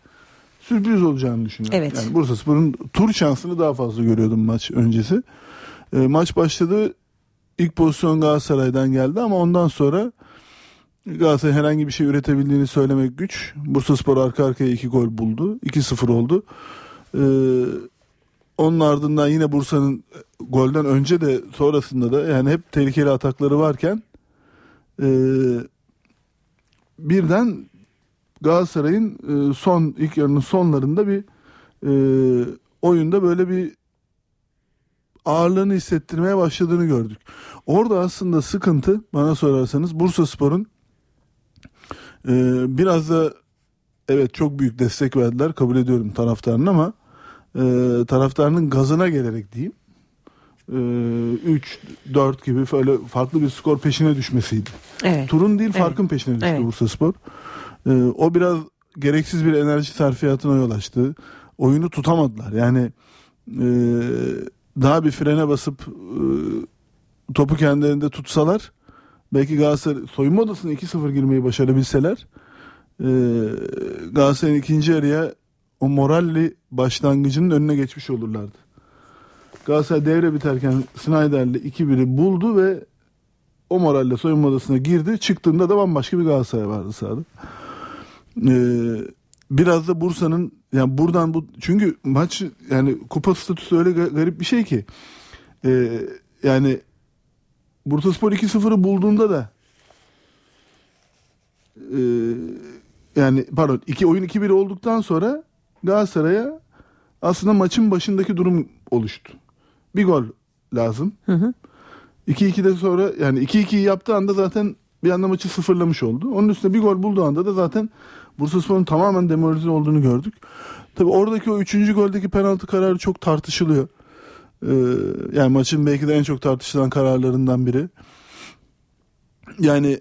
Speaker 33: sürpriz olacağını düşünüyorum.
Speaker 1: Evet.
Speaker 33: Yani Bursa Spor'un tur şansını daha fazla görüyordum maç öncesi. E, maç başladı. İlk pozisyon Galatasaray'dan geldi ama ondan sonra Galatasaray herhangi bir şey üretebildiğini söylemek güç. Bursa Spor arka arkaya iki gol buldu. 2-0 oldu. Ee, onun ardından yine Bursa'nın golden önce de sonrasında da yani hep tehlikeli atakları varken e, birden Galatasaray'ın e, son ilk yarının sonlarında bir e, oyunda böyle bir ağırlığını hissettirmeye başladığını gördük. Orada aslında sıkıntı bana sorarsanız Bursa Spor'un e, biraz da evet çok büyük destek verdiler kabul ediyorum taraftarın ama e, taraftarının gazına gelerek diyeyim. 3-4 gibi böyle farklı bir skor peşine düşmesiydi.
Speaker 1: Evet.
Speaker 33: Turun değil
Speaker 1: Evet.
Speaker 33: farkın peşine düştü
Speaker 1: Evet.
Speaker 33: Bursa Spor. E, o biraz gereksiz bir enerji sarfiyatına yol açtı. Oyunu tutamadılar. Yani e, daha bir frene basıp e, topu kendilerinde tutsalar belki Galatasaray soyunma odasına 2-0 girmeyi başarabilseler e, Galatasaray'ın ikinci yarıya o moralli başlangıcının önüne geçmiş olurlardı. Galatasaray devre biterken Snyder'le 2-1'i buldu ve o moralle soyunma odasına girdi. Çıktığında da bambaşka bir Galatasaray vardı sahada. Ee, biraz da Bursa'nın yani buradan bu çünkü maç yani kupa statüsü öyle ga- garip bir şey ki Ee, yani Bursaspor 2-0'ı bulduğunda da e, yani pardon iki oyun 2-1 olduktan sonra Galatasaray'a aslında maçın başındaki durum oluştu. Bir gol lazım. 2-2'de sonra yani 2-2'yi yaptığı anda zaten bir anda maçı sıfırlamış oldu. Onun üstüne bir gol bulduğu anda da zaten Bursaspor'un tamamen demoralize olduğunu gördük. Tabii oradaki o üçüncü goldeki penaltı kararı çok tartışılıyor. Ee, yani maçın belki de en çok tartışılan kararlarından biri. Yani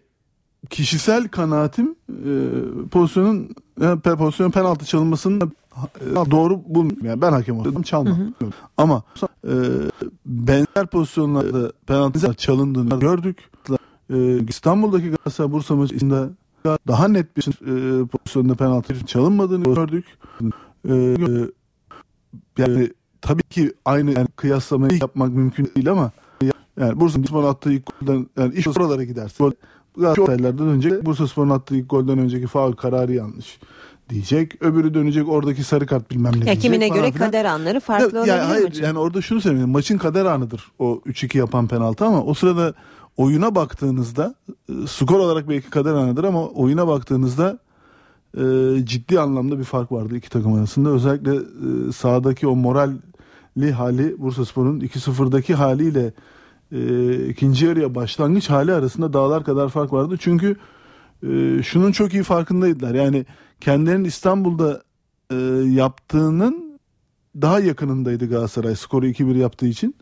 Speaker 33: kişisel kanaatim e, pozisyonun yani pe- pozisyonun penaltı çalınmasının e, doğru bulmuyorum. Yani ben hakem olsam çalmam. Ama e, benzer pozisyonlarda penaltı çalındığını gördük. E, İstanbul'daki Galatasaray Bursa maçında daha net bir e, pozisyonda penaltı çalınmadığını gördük. E, e, yani tabii ki aynı yani kıyaslamayı yapmak mümkün değil ama yani Bursa Spor attığı ilk golden yani iş oralara giderse Galatasaraylardan önce Bursa Spor'un attığı ilk golden önceki faul kararı yanlış diyecek. Öbürü dönecek oradaki sarı kart bilmem ne
Speaker 1: Ya
Speaker 33: diyecek.
Speaker 1: kimine göre
Speaker 33: filan.
Speaker 1: kader anları farklı
Speaker 33: Ya-
Speaker 1: olabilir
Speaker 33: yani hayır,
Speaker 1: maçın.
Speaker 33: yani orada şunu söyleyeyim. Maçın kader anıdır o 3-2 yapan penaltı ama o sırada oyuna baktığınızda e, skor olarak belki kader anıdır ama oyuna baktığınızda e, ciddi anlamda bir fark vardı iki takım arasında. Özellikle e, sahadaki o moralli hali Bursaspor'un 2-0'daki haliyle e, ikinci yarıya başlangıç hali arasında dağlar kadar fark vardı. Çünkü e, şunun çok iyi farkındaydılar. Yani kendilerinin İstanbul'da e, yaptığının daha yakınındaydı Galatasaray skoru 2-1 yaptığı için.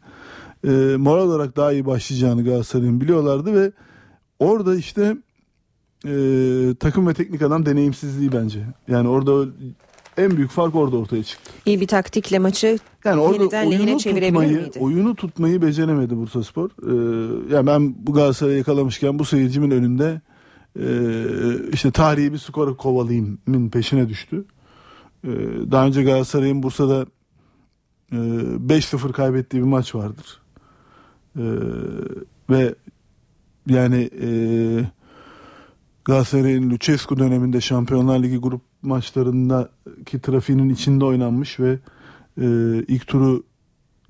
Speaker 33: E, moral olarak daha iyi başlayacağını Galatasaray'ın biliyorlardı ve orada işte e, takım ve teknik adam deneyimsizliği bence. Yani orada en büyük fark orada ortaya çıktı.
Speaker 1: İyi bir taktikle maçı
Speaker 33: Yani orada
Speaker 1: yeniden lehine çevirebilir
Speaker 33: tutmayı,
Speaker 1: miydi?
Speaker 33: oyunu tutmayı beceremedi Bursaspor. Ee, yani ben bu Galatasaray'ı yakalamışken bu seyircimin önünde işte tarihi bir skoru kovalayayımın peşine düştü. Ee, daha önce Galatasaray'ın Bursa'da e, 5-0 kaybettiği bir maç vardır. Ee, ve yani e, Galatasaray'ın Lucescu döneminde Şampiyonlar Ligi grup maçlarındaki trafiğinin içinde oynanmış ve e, ilk turu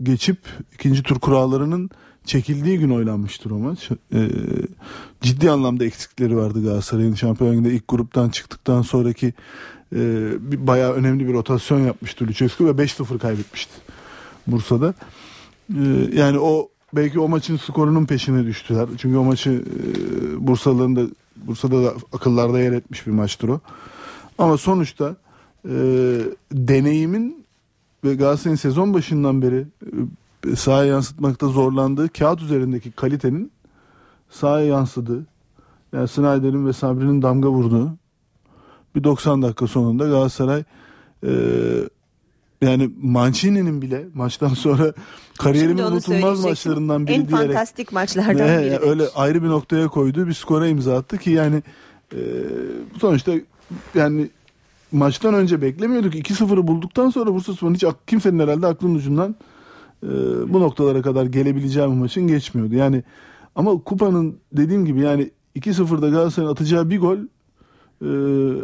Speaker 33: geçip ikinci tur kurallarının çekildiği gün oynanmıştır o maç. E, ciddi anlamda eksikleri vardı Galatasaray'ın Şampiyonlar Ligi'nde ilk gruptan çıktıktan sonraki e, bir, bayağı önemli bir rotasyon yapmıştı Lucescu ve 5-0 kaybetmişti Bursa'da. E, yani o belki o maçın skorunun peşine düştüler. Çünkü o maçı e, Bursalıların da Bursa'da da akıllarda yer etmiş bir maçtır o. Ama sonuçta e, deneyimin ve Galatasaray'ın sezon başından beri e, sahaya yansıtmakta zorlandığı kağıt üzerindeki kalitenin sahaya yansıdığı yani Snyder'in ve Sabri'nin damga vurduğu bir 90 dakika sonunda Galatasaray e, yani Mancini'nin bile maçtan <laughs> sonra kariyerimin unutulmaz maçlarından biri
Speaker 1: En
Speaker 33: diyerek
Speaker 1: fantastik maçlardan <laughs> biri.
Speaker 33: öyle ayrı bir noktaya koyduğu bir skora imza attı ki yani e, sonuçta yani maçtan önce beklemiyorduk. 2-0'ı bulduktan sonra Bursaspor'un hiç kimsenin herhalde aklının ucundan e, bu noktalara kadar gelebileceği bir maçın geçmiyordu. Yani ama kupanın dediğim gibi yani 2-0'da Galatasaray'ın atacağı bir gol e,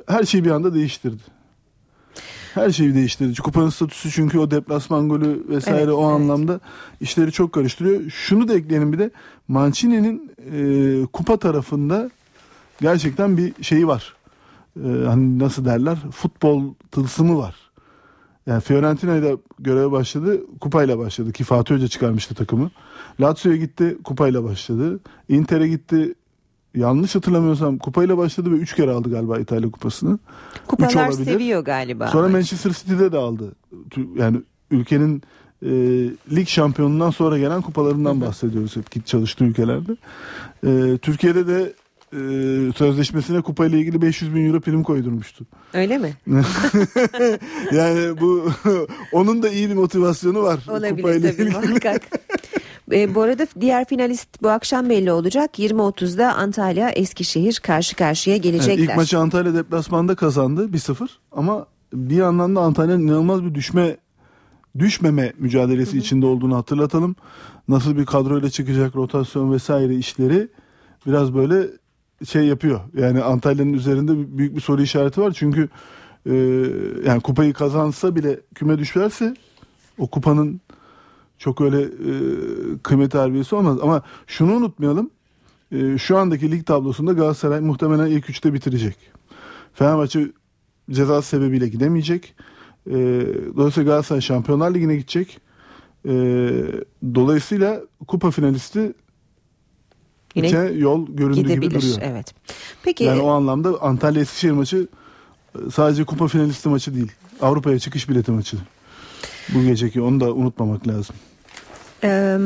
Speaker 33: her şeyi bir anda değiştirdi. Her şeyi değiştirdi. Kupanın statüsü çünkü o deplasman golü vesaire
Speaker 1: Evet,
Speaker 33: o anlamda işleri çok karıştırıyor. Şunu da ekleyelim bir de Mancini'nin e, kupa tarafında gerçekten bir şeyi var. E, hani nasıl derler? Futbol tılsımı var. Yani Fiorentina'da göreve başladı. Kupayla başladı ki Fatih Hoca çıkarmıştı takımı. Lazio'ya gitti. Kupayla başladı. Inter'e gitti. Yanlış hatırlamıyorsam kupayla başladı ve 3 kere aldı galiba İtalya kupasını.
Speaker 1: Kupalar seviyor galiba.
Speaker 33: Sonra Manchester City'de de aldı. Yani ülkenin e, lig şampiyonundan sonra gelen kupalarından bahsediyoruz hep git çalıştığı ülkelerde. E, Türkiye'de de e, sözleşmesine kupayla ilgili 500 bin euro prim koydurmuştu.
Speaker 1: Öyle mi? <laughs>
Speaker 33: yani bu <laughs> onun da iyi bir motivasyonu var.
Speaker 1: Olabilir tabii
Speaker 33: ilgili.
Speaker 1: muhakkak. E, bu arada diğer finalist bu akşam belli olacak. 20.30'da Antalya Eskişehir karşı karşıya
Speaker 33: Evet,
Speaker 1: gelecekler.
Speaker 33: ilk maçı Antalya deplasmanda kazandı 1-0 ama bir yandan da Antalya'nın inanılmaz bir düşme düşmeme mücadelesi içinde olduğunu hatırlatalım. Nasıl bir kadroyla çıkacak rotasyon vesaire işleri biraz böyle şey yapıyor. Yani Antalya'nın üzerinde büyük bir soru işareti var. Çünkü e, yani kupayı kazansa bile küme düşerse o kupanın çok öyle e, kıymet harbiyesi olmaz. Ama şunu unutmayalım. E, şu andaki lig tablosunda Galatasaray muhtemelen ilk üçte bitirecek. Fenerbahçe ceza sebebiyle gidemeyecek. E, dolayısıyla Galatasaray Şampiyonlar Ligi'ne gidecek. E, dolayısıyla kupa finalisti
Speaker 1: Yine
Speaker 33: yol göründüğü gibi duruyor.
Speaker 1: Evet. Peki
Speaker 33: Yani o anlamda Antalya Eskişehir maçı sadece kupa finalisti maçı değil. Avrupa'ya çıkış bileti maçı. Bu geceki onu da unutmamak lazım.
Speaker 1: Ee,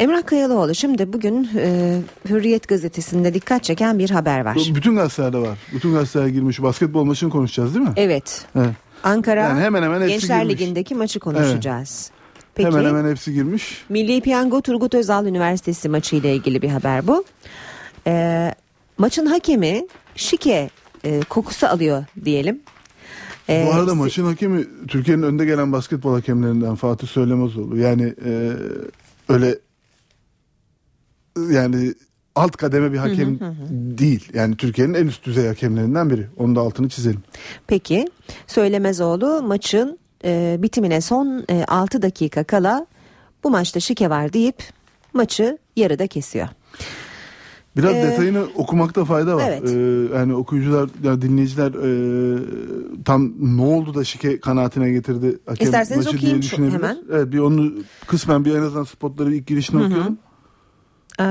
Speaker 1: Emrah Kayalıoğlu şimdi bugün e, Hürriyet gazetesinde dikkat çeken bir haber var.
Speaker 33: Bütün gazetelerde var. Bütün gazeteler girmiş. Basketbol maçını konuşacağız değil mi?
Speaker 1: Evet.
Speaker 33: Evet.
Speaker 1: Ankara
Speaker 33: Yani hemen hemen
Speaker 1: Gençler
Speaker 33: girmiş.
Speaker 1: Ligi'ndeki maçı konuşacağız. Peki.
Speaker 33: Hemen hemen hepsi girmiş.
Speaker 1: Milli Piyango Turgut Özal Üniversitesi maçı ile ilgili bir haber bu. Ee, maçın hakemi şike e, kokusu alıyor diyelim. Ee,
Speaker 33: Bu arada maçın hakemi Türkiye'nin önde gelen basketbol hakemlerinden Fatih Söylemezoğlu. Yani e, öyle yani alt kademe bir hakem
Speaker 1: Hı hı hı.
Speaker 33: değil. Yani Türkiye'nin en üst düzey hakemlerinden biri. Onun da altını çizelim.
Speaker 1: Peki Söylemezoğlu maçın e, bitimine son e, 6 dakika kala bu maçta şike var deyip maçı yarıda kesiyor.
Speaker 33: Biraz
Speaker 1: Ee,
Speaker 33: detayını okumakta fayda var.
Speaker 1: evet.
Speaker 33: Ee, yani okuyucular, yani dinleyiciler e, tam ne oldu da şike kanaatine getirdi hakem
Speaker 1: İsterseniz
Speaker 33: maçı diye düşünebilir.
Speaker 1: hemen.
Speaker 33: Evet, bir onu kısmen bir en azından spotları ilk girişini
Speaker 1: Hı hı.
Speaker 33: okuyalım.
Speaker 1: Ee,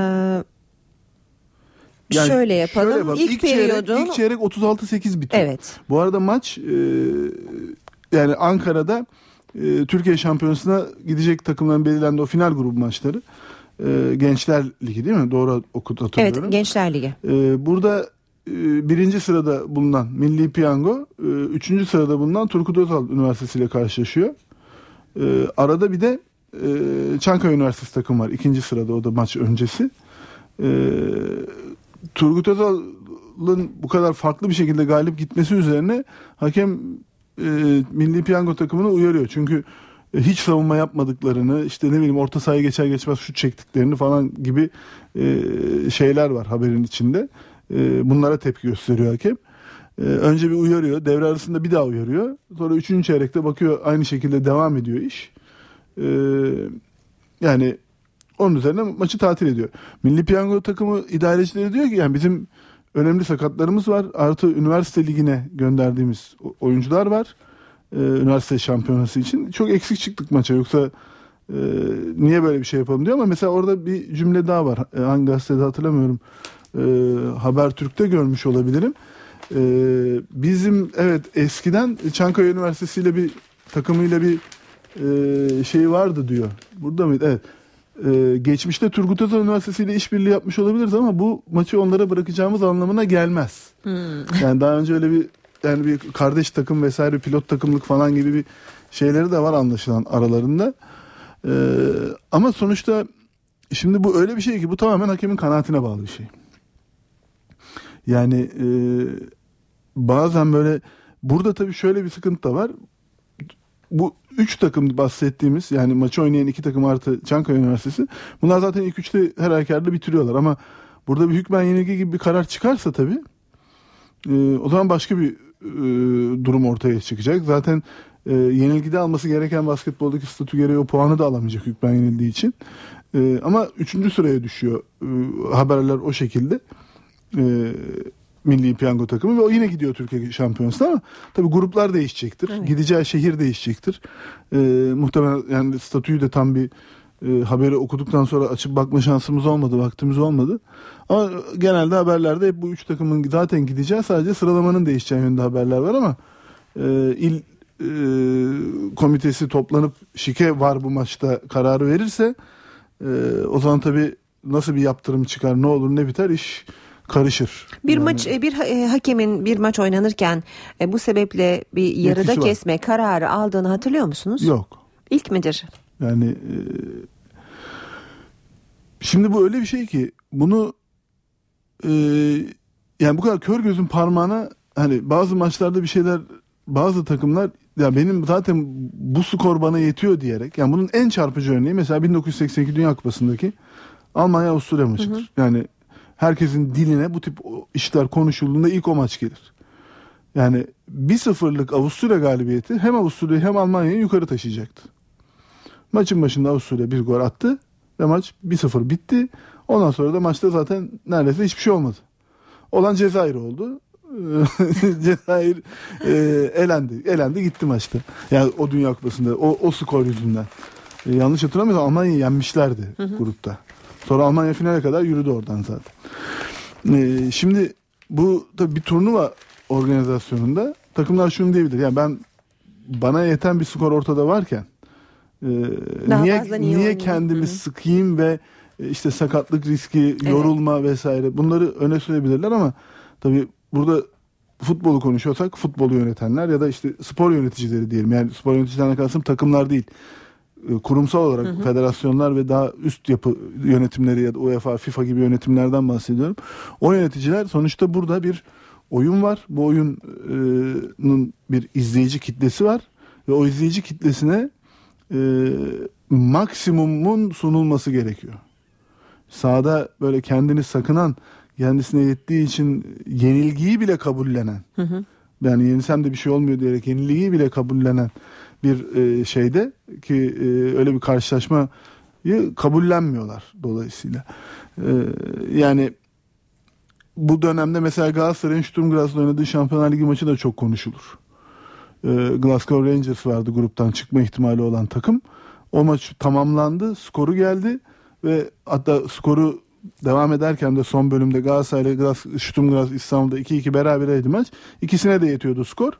Speaker 33: Yani
Speaker 1: şöyle yapalım. İlk,
Speaker 33: çeyrek,
Speaker 1: periyodun
Speaker 33: ilk çeyrek 36-8 bitiyor.
Speaker 1: Evet.
Speaker 33: Bu arada maç e, yani Ankara'da e, Türkiye Şampiyonası'na gidecek takımların belirlendiği o final grubu maçları. E, Gençler Ligi değil mi? Doğru okut hatırlıyorum.
Speaker 1: Evet Gençler Ligi.
Speaker 33: Ee, burada e, birinci sırada bulunan Milli Piyango, e, üçüncü sırada bulunan Turgut Özal Üniversitesi ile karşılaşıyor. Ee, arada bir de e, Çankaya Üniversitesi takım var. ikinci sırada o da maç öncesi. Ee, Turgut Özal'ın bu kadar farklı bir şekilde galip gitmesi üzerine hakem e, Milli Piyango takımını uyarıyor. Çünkü e, hiç savunma yapmadıklarını işte ne bileyim orta sahaya geçer geçmez şut çektiklerini falan gibi e, şeyler var haberin içinde. Bunlara tepki gösteriyor hakem. Önce bir uyarıyor. Devre arasında bir daha uyarıyor. Sonra üçüncü çeyrekte bakıyor aynı şekilde devam ediyor iş. Yani onun üzerine maçı tatil ediyor. Milli Piyango takımı idarecileri diyor ki yani bizim önemli sakatlarımız var. Artı üniversite ligine gönderdiğimiz oyuncular var. Ee, üniversite şampiyonası için. Çok eksik çıktık maça. Yoksa e, niye böyle bir şey yapalım diyor ama mesela orada bir cümle daha var. E, hangi gazetede hatırlamıyorum. E, Habertürk'te görmüş olabilirim. E, bizim evet eskiden Çankaya Üniversitesi ile bir takımıyla bir şey vardı diyor. Burada mıydı? Evet. Ee, geçmişte Turgut Özal Üniversitesi ile işbirliği yapmış olabiliriz ama bu maçı onlara bırakacağımız anlamına gelmez. Yani daha önce öyle bir yani bir kardeş takım vesaire pilot takımlık falan gibi bir şeyleri de var anlaşılan aralarında. Ee, ama sonuçta şimdi bu öyle bir şey ki bu tamamen hakemin kanaatine bağlı bir şey. Yani e, bazen böyle burada tabii şöyle bir sıkıntı da var. Bu üç takım bahsettiğimiz yani maçı oynayan iki takım artı Çankaya Üniversitesi bunlar zaten ilk üçte her halükarda bitiriyorlar ama burada bir hükmen yenilgi gibi bir karar çıkarsa tabii e, o zaman başka bir e, durum ortaya çıkacak. Zaten e, yenilgide alması gereken basketboldaki statü gereği o puanı da alamayacak hükmen yenildiği için. E, ama üçüncü sıraya düşüyor e, haberler o şekilde. E, Milli Piyango takımı ve o yine gidiyor Türkiye Şampiyonası'na ama tabii gruplar değişecektir. Gideceği şehir değişecektir. E, muhtemelen yani statüyü de tam bir e, haberi okuduktan sonra açıp bakma şansımız olmadı, vaktimiz olmadı. Ama genelde haberlerde hep bu üç takımın zaten gideceği sadece sıralamanın değişeceği yönünde haberler var ama e, il e, komitesi toplanıp şike var bu maçta kararı verirse e, o zaman tabii nasıl bir yaptırım çıkar, ne olur ne biter iş karışır.
Speaker 1: Bir maç e, bir e, hakemin bir maç oynanırken e, bu sebeple bir yarıda
Speaker 33: Yetkisi var.
Speaker 1: kesme kararı aldığını hatırlıyor musunuz?
Speaker 33: Yok.
Speaker 1: İlk midir?
Speaker 33: Yani e, şimdi bu öyle bir şey ki bunu e, yani bu kadar kör gözün parmağına hani bazı maçlarda bir şeyler bazı takımlar ya benim zaten bu skor bana yetiyor diyerek yani bunun en çarpıcı örneği mesela 1982 Dünya Kupası'ndaki Almanya Avusturya maçıdır. Yani herkesin diline bu tip işler konuşulduğunda ilk o maç gelir. Yani bir sıfırlık Avusturya galibiyeti hem Avusturya'yı hem Almanya'yı yukarı taşıyacaktı. Maçın başında Avusturya bir gol attı ve maç 1-0 bitti. Ondan sonra da maçta zaten neredeyse hiçbir şey olmadı. Olan Cezayir oldu. <laughs> Cezayir e, elendi. Elendi gitti maçta. Yani o Dünya Kupası'nda o, o skor yüzünden. E, yanlış hatırlamıyorsam Almanya'yı yenmişlerdi
Speaker 34: Hı hı.
Speaker 33: grupta. Sonra Almanya finale kadar yürüdü oradan zaten. E, şimdi bu tabii bir turnuva organizasyonunda takımlar şunu diyebilir. Yani ben bana yeten bir skor ortada varken e,
Speaker 1: Daha
Speaker 33: niye
Speaker 1: niye
Speaker 33: kendimi
Speaker 1: Hı.
Speaker 33: sıkayım ve e, işte sakatlık riski, yorulma vesaire bunları öne sürebilirler ama tabii burada futbolu konuşuyorsak futbolu yönetenler ya da işte spor yöneticileri diyelim. Yani spor yöneticilerine kastım takımlar değil. E, Kurumsal olarak
Speaker 34: Hı hı.
Speaker 33: federasyonlar ve daha üst yapı yönetimleri ya da UEFA, FIFA gibi yönetimlerden bahsediyorum. O yöneticiler sonuçta burada bir oyun var. Bu oyunun bir izleyici kitlesi var ve o izleyici kitlesine e, maksimumun sunulması gerekiyor. Sahada böyle kendini sakınan, kendisine yettiği için yenilgiyi bile kabullenen,
Speaker 1: Hı hı.
Speaker 33: yani yenisem de bir şey olmuyor diyerek yenilgiyi bile kabullenen bir e, şeyde ki e, öyle bir karşılaşmayı kabullenmiyorlar dolayısıyla. E, yani bu dönemde mesela Galatasaray'ın Sturm oynadığı Şampiyonlar Ligi maçı da çok konuşulur. Glasgow Rangers vardı gruptan çıkma ihtimali olan takım. O maç tamamlandı, skoru geldi ve hatta skoru devam ederken de son bölümde Galatasaray ile Sturm Graz İstanbul'da 2-2 berabereydi maç. İkisine de yetiyordu skor.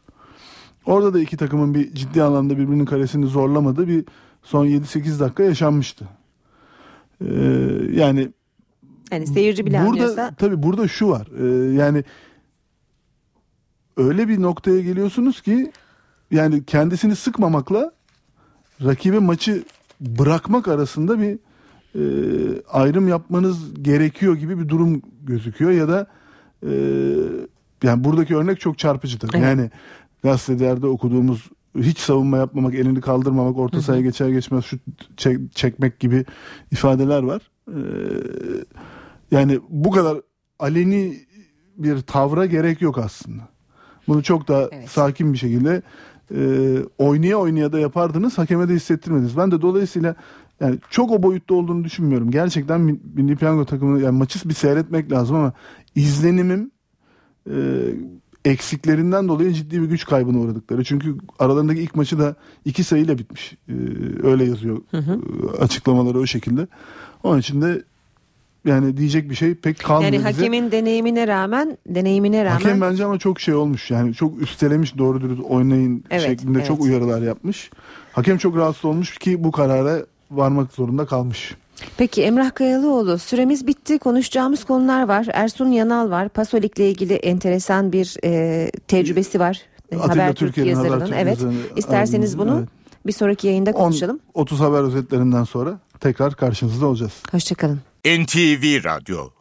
Speaker 33: Orada da iki takımın bir ciddi anlamda birbirinin karesini zorlamadığı bir son 7-8 dakika yaşanmıştı. Ee, yani
Speaker 1: Yani seyirci bile
Speaker 33: burada
Speaker 1: anlıyorsa
Speaker 33: tabii burada şu var. Ee, yani öyle bir noktaya geliyorsunuz ki yani kendisini sıkmamakla rakibe maçı bırakmak arasında bir e, ayrım yapmanız gerekiyor gibi bir durum gözüküyor ya da e, yani buradaki örnek çok çarpıcıdır.
Speaker 1: Evet.
Speaker 33: Yani gazetelerde okuduğumuz hiç savunma yapmamak, elini kaldırmamak, orta sahaya geçer geçmez şut çek- çekmek gibi ifadeler var. Ee, yani bu kadar aleni bir tavra gerek yok aslında. Bunu çok daha sakin bir şekilde e, oynaya oynaya da yapardınız, hakeme de hissettirmediniz. Ben de dolayısıyla yani çok o boyutta olduğunu düşünmüyorum. Gerçekten Milli Piyango takımını yani maçı bir seyretmek lazım ama izlenimim e, eksiklerinden dolayı ciddi bir güç kaybına uğradıkları. Çünkü aralarındaki ilk maçı da iki sayıyla bitmiş. E, öyle yazıyor
Speaker 1: Hı hı.
Speaker 33: e, açıklamaları o şekilde. Onun için de yani diyecek bir şey pek kalmıyor
Speaker 1: yani
Speaker 33: bize.
Speaker 1: hakemin deneyimine rağmen deneyimine rağmen
Speaker 33: Hakem bence ama çok şey olmuş yani çok üstelemiş doğru dürüst oynayın
Speaker 1: Evet,
Speaker 33: şeklinde
Speaker 1: evet.
Speaker 33: çok uyarılar yapmış. Hakem çok rahatsız olmuş ki bu karara varmak zorunda kalmış.
Speaker 1: Peki Emrah Kayalıoğlu süremiz bitti. Konuşacağımız konular var. Ersun Yanal var. Pasolik'le ilgili enteresan bir e, tecrübesi var.
Speaker 33: Atilla
Speaker 1: Habertürk
Speaker 33: Türkiye'nin
Speaker 1: yazarının.
Speaker 33: Habertürk
Speaker 1: Evet.
Speaker 33: yazarının
Speaker 1: İsterseniz
Speaker 33: albümü,
Speaker 1: bunu
Speaker 33: evet.
Speaker 1: bir sonraki yayında konuşalım.
Speaker 33: 30 haber özetlerinden sonra tekrar karşınızda olacağız.
Speaker 1: Hoşçakalın.
Speaker 30: NTV Radyo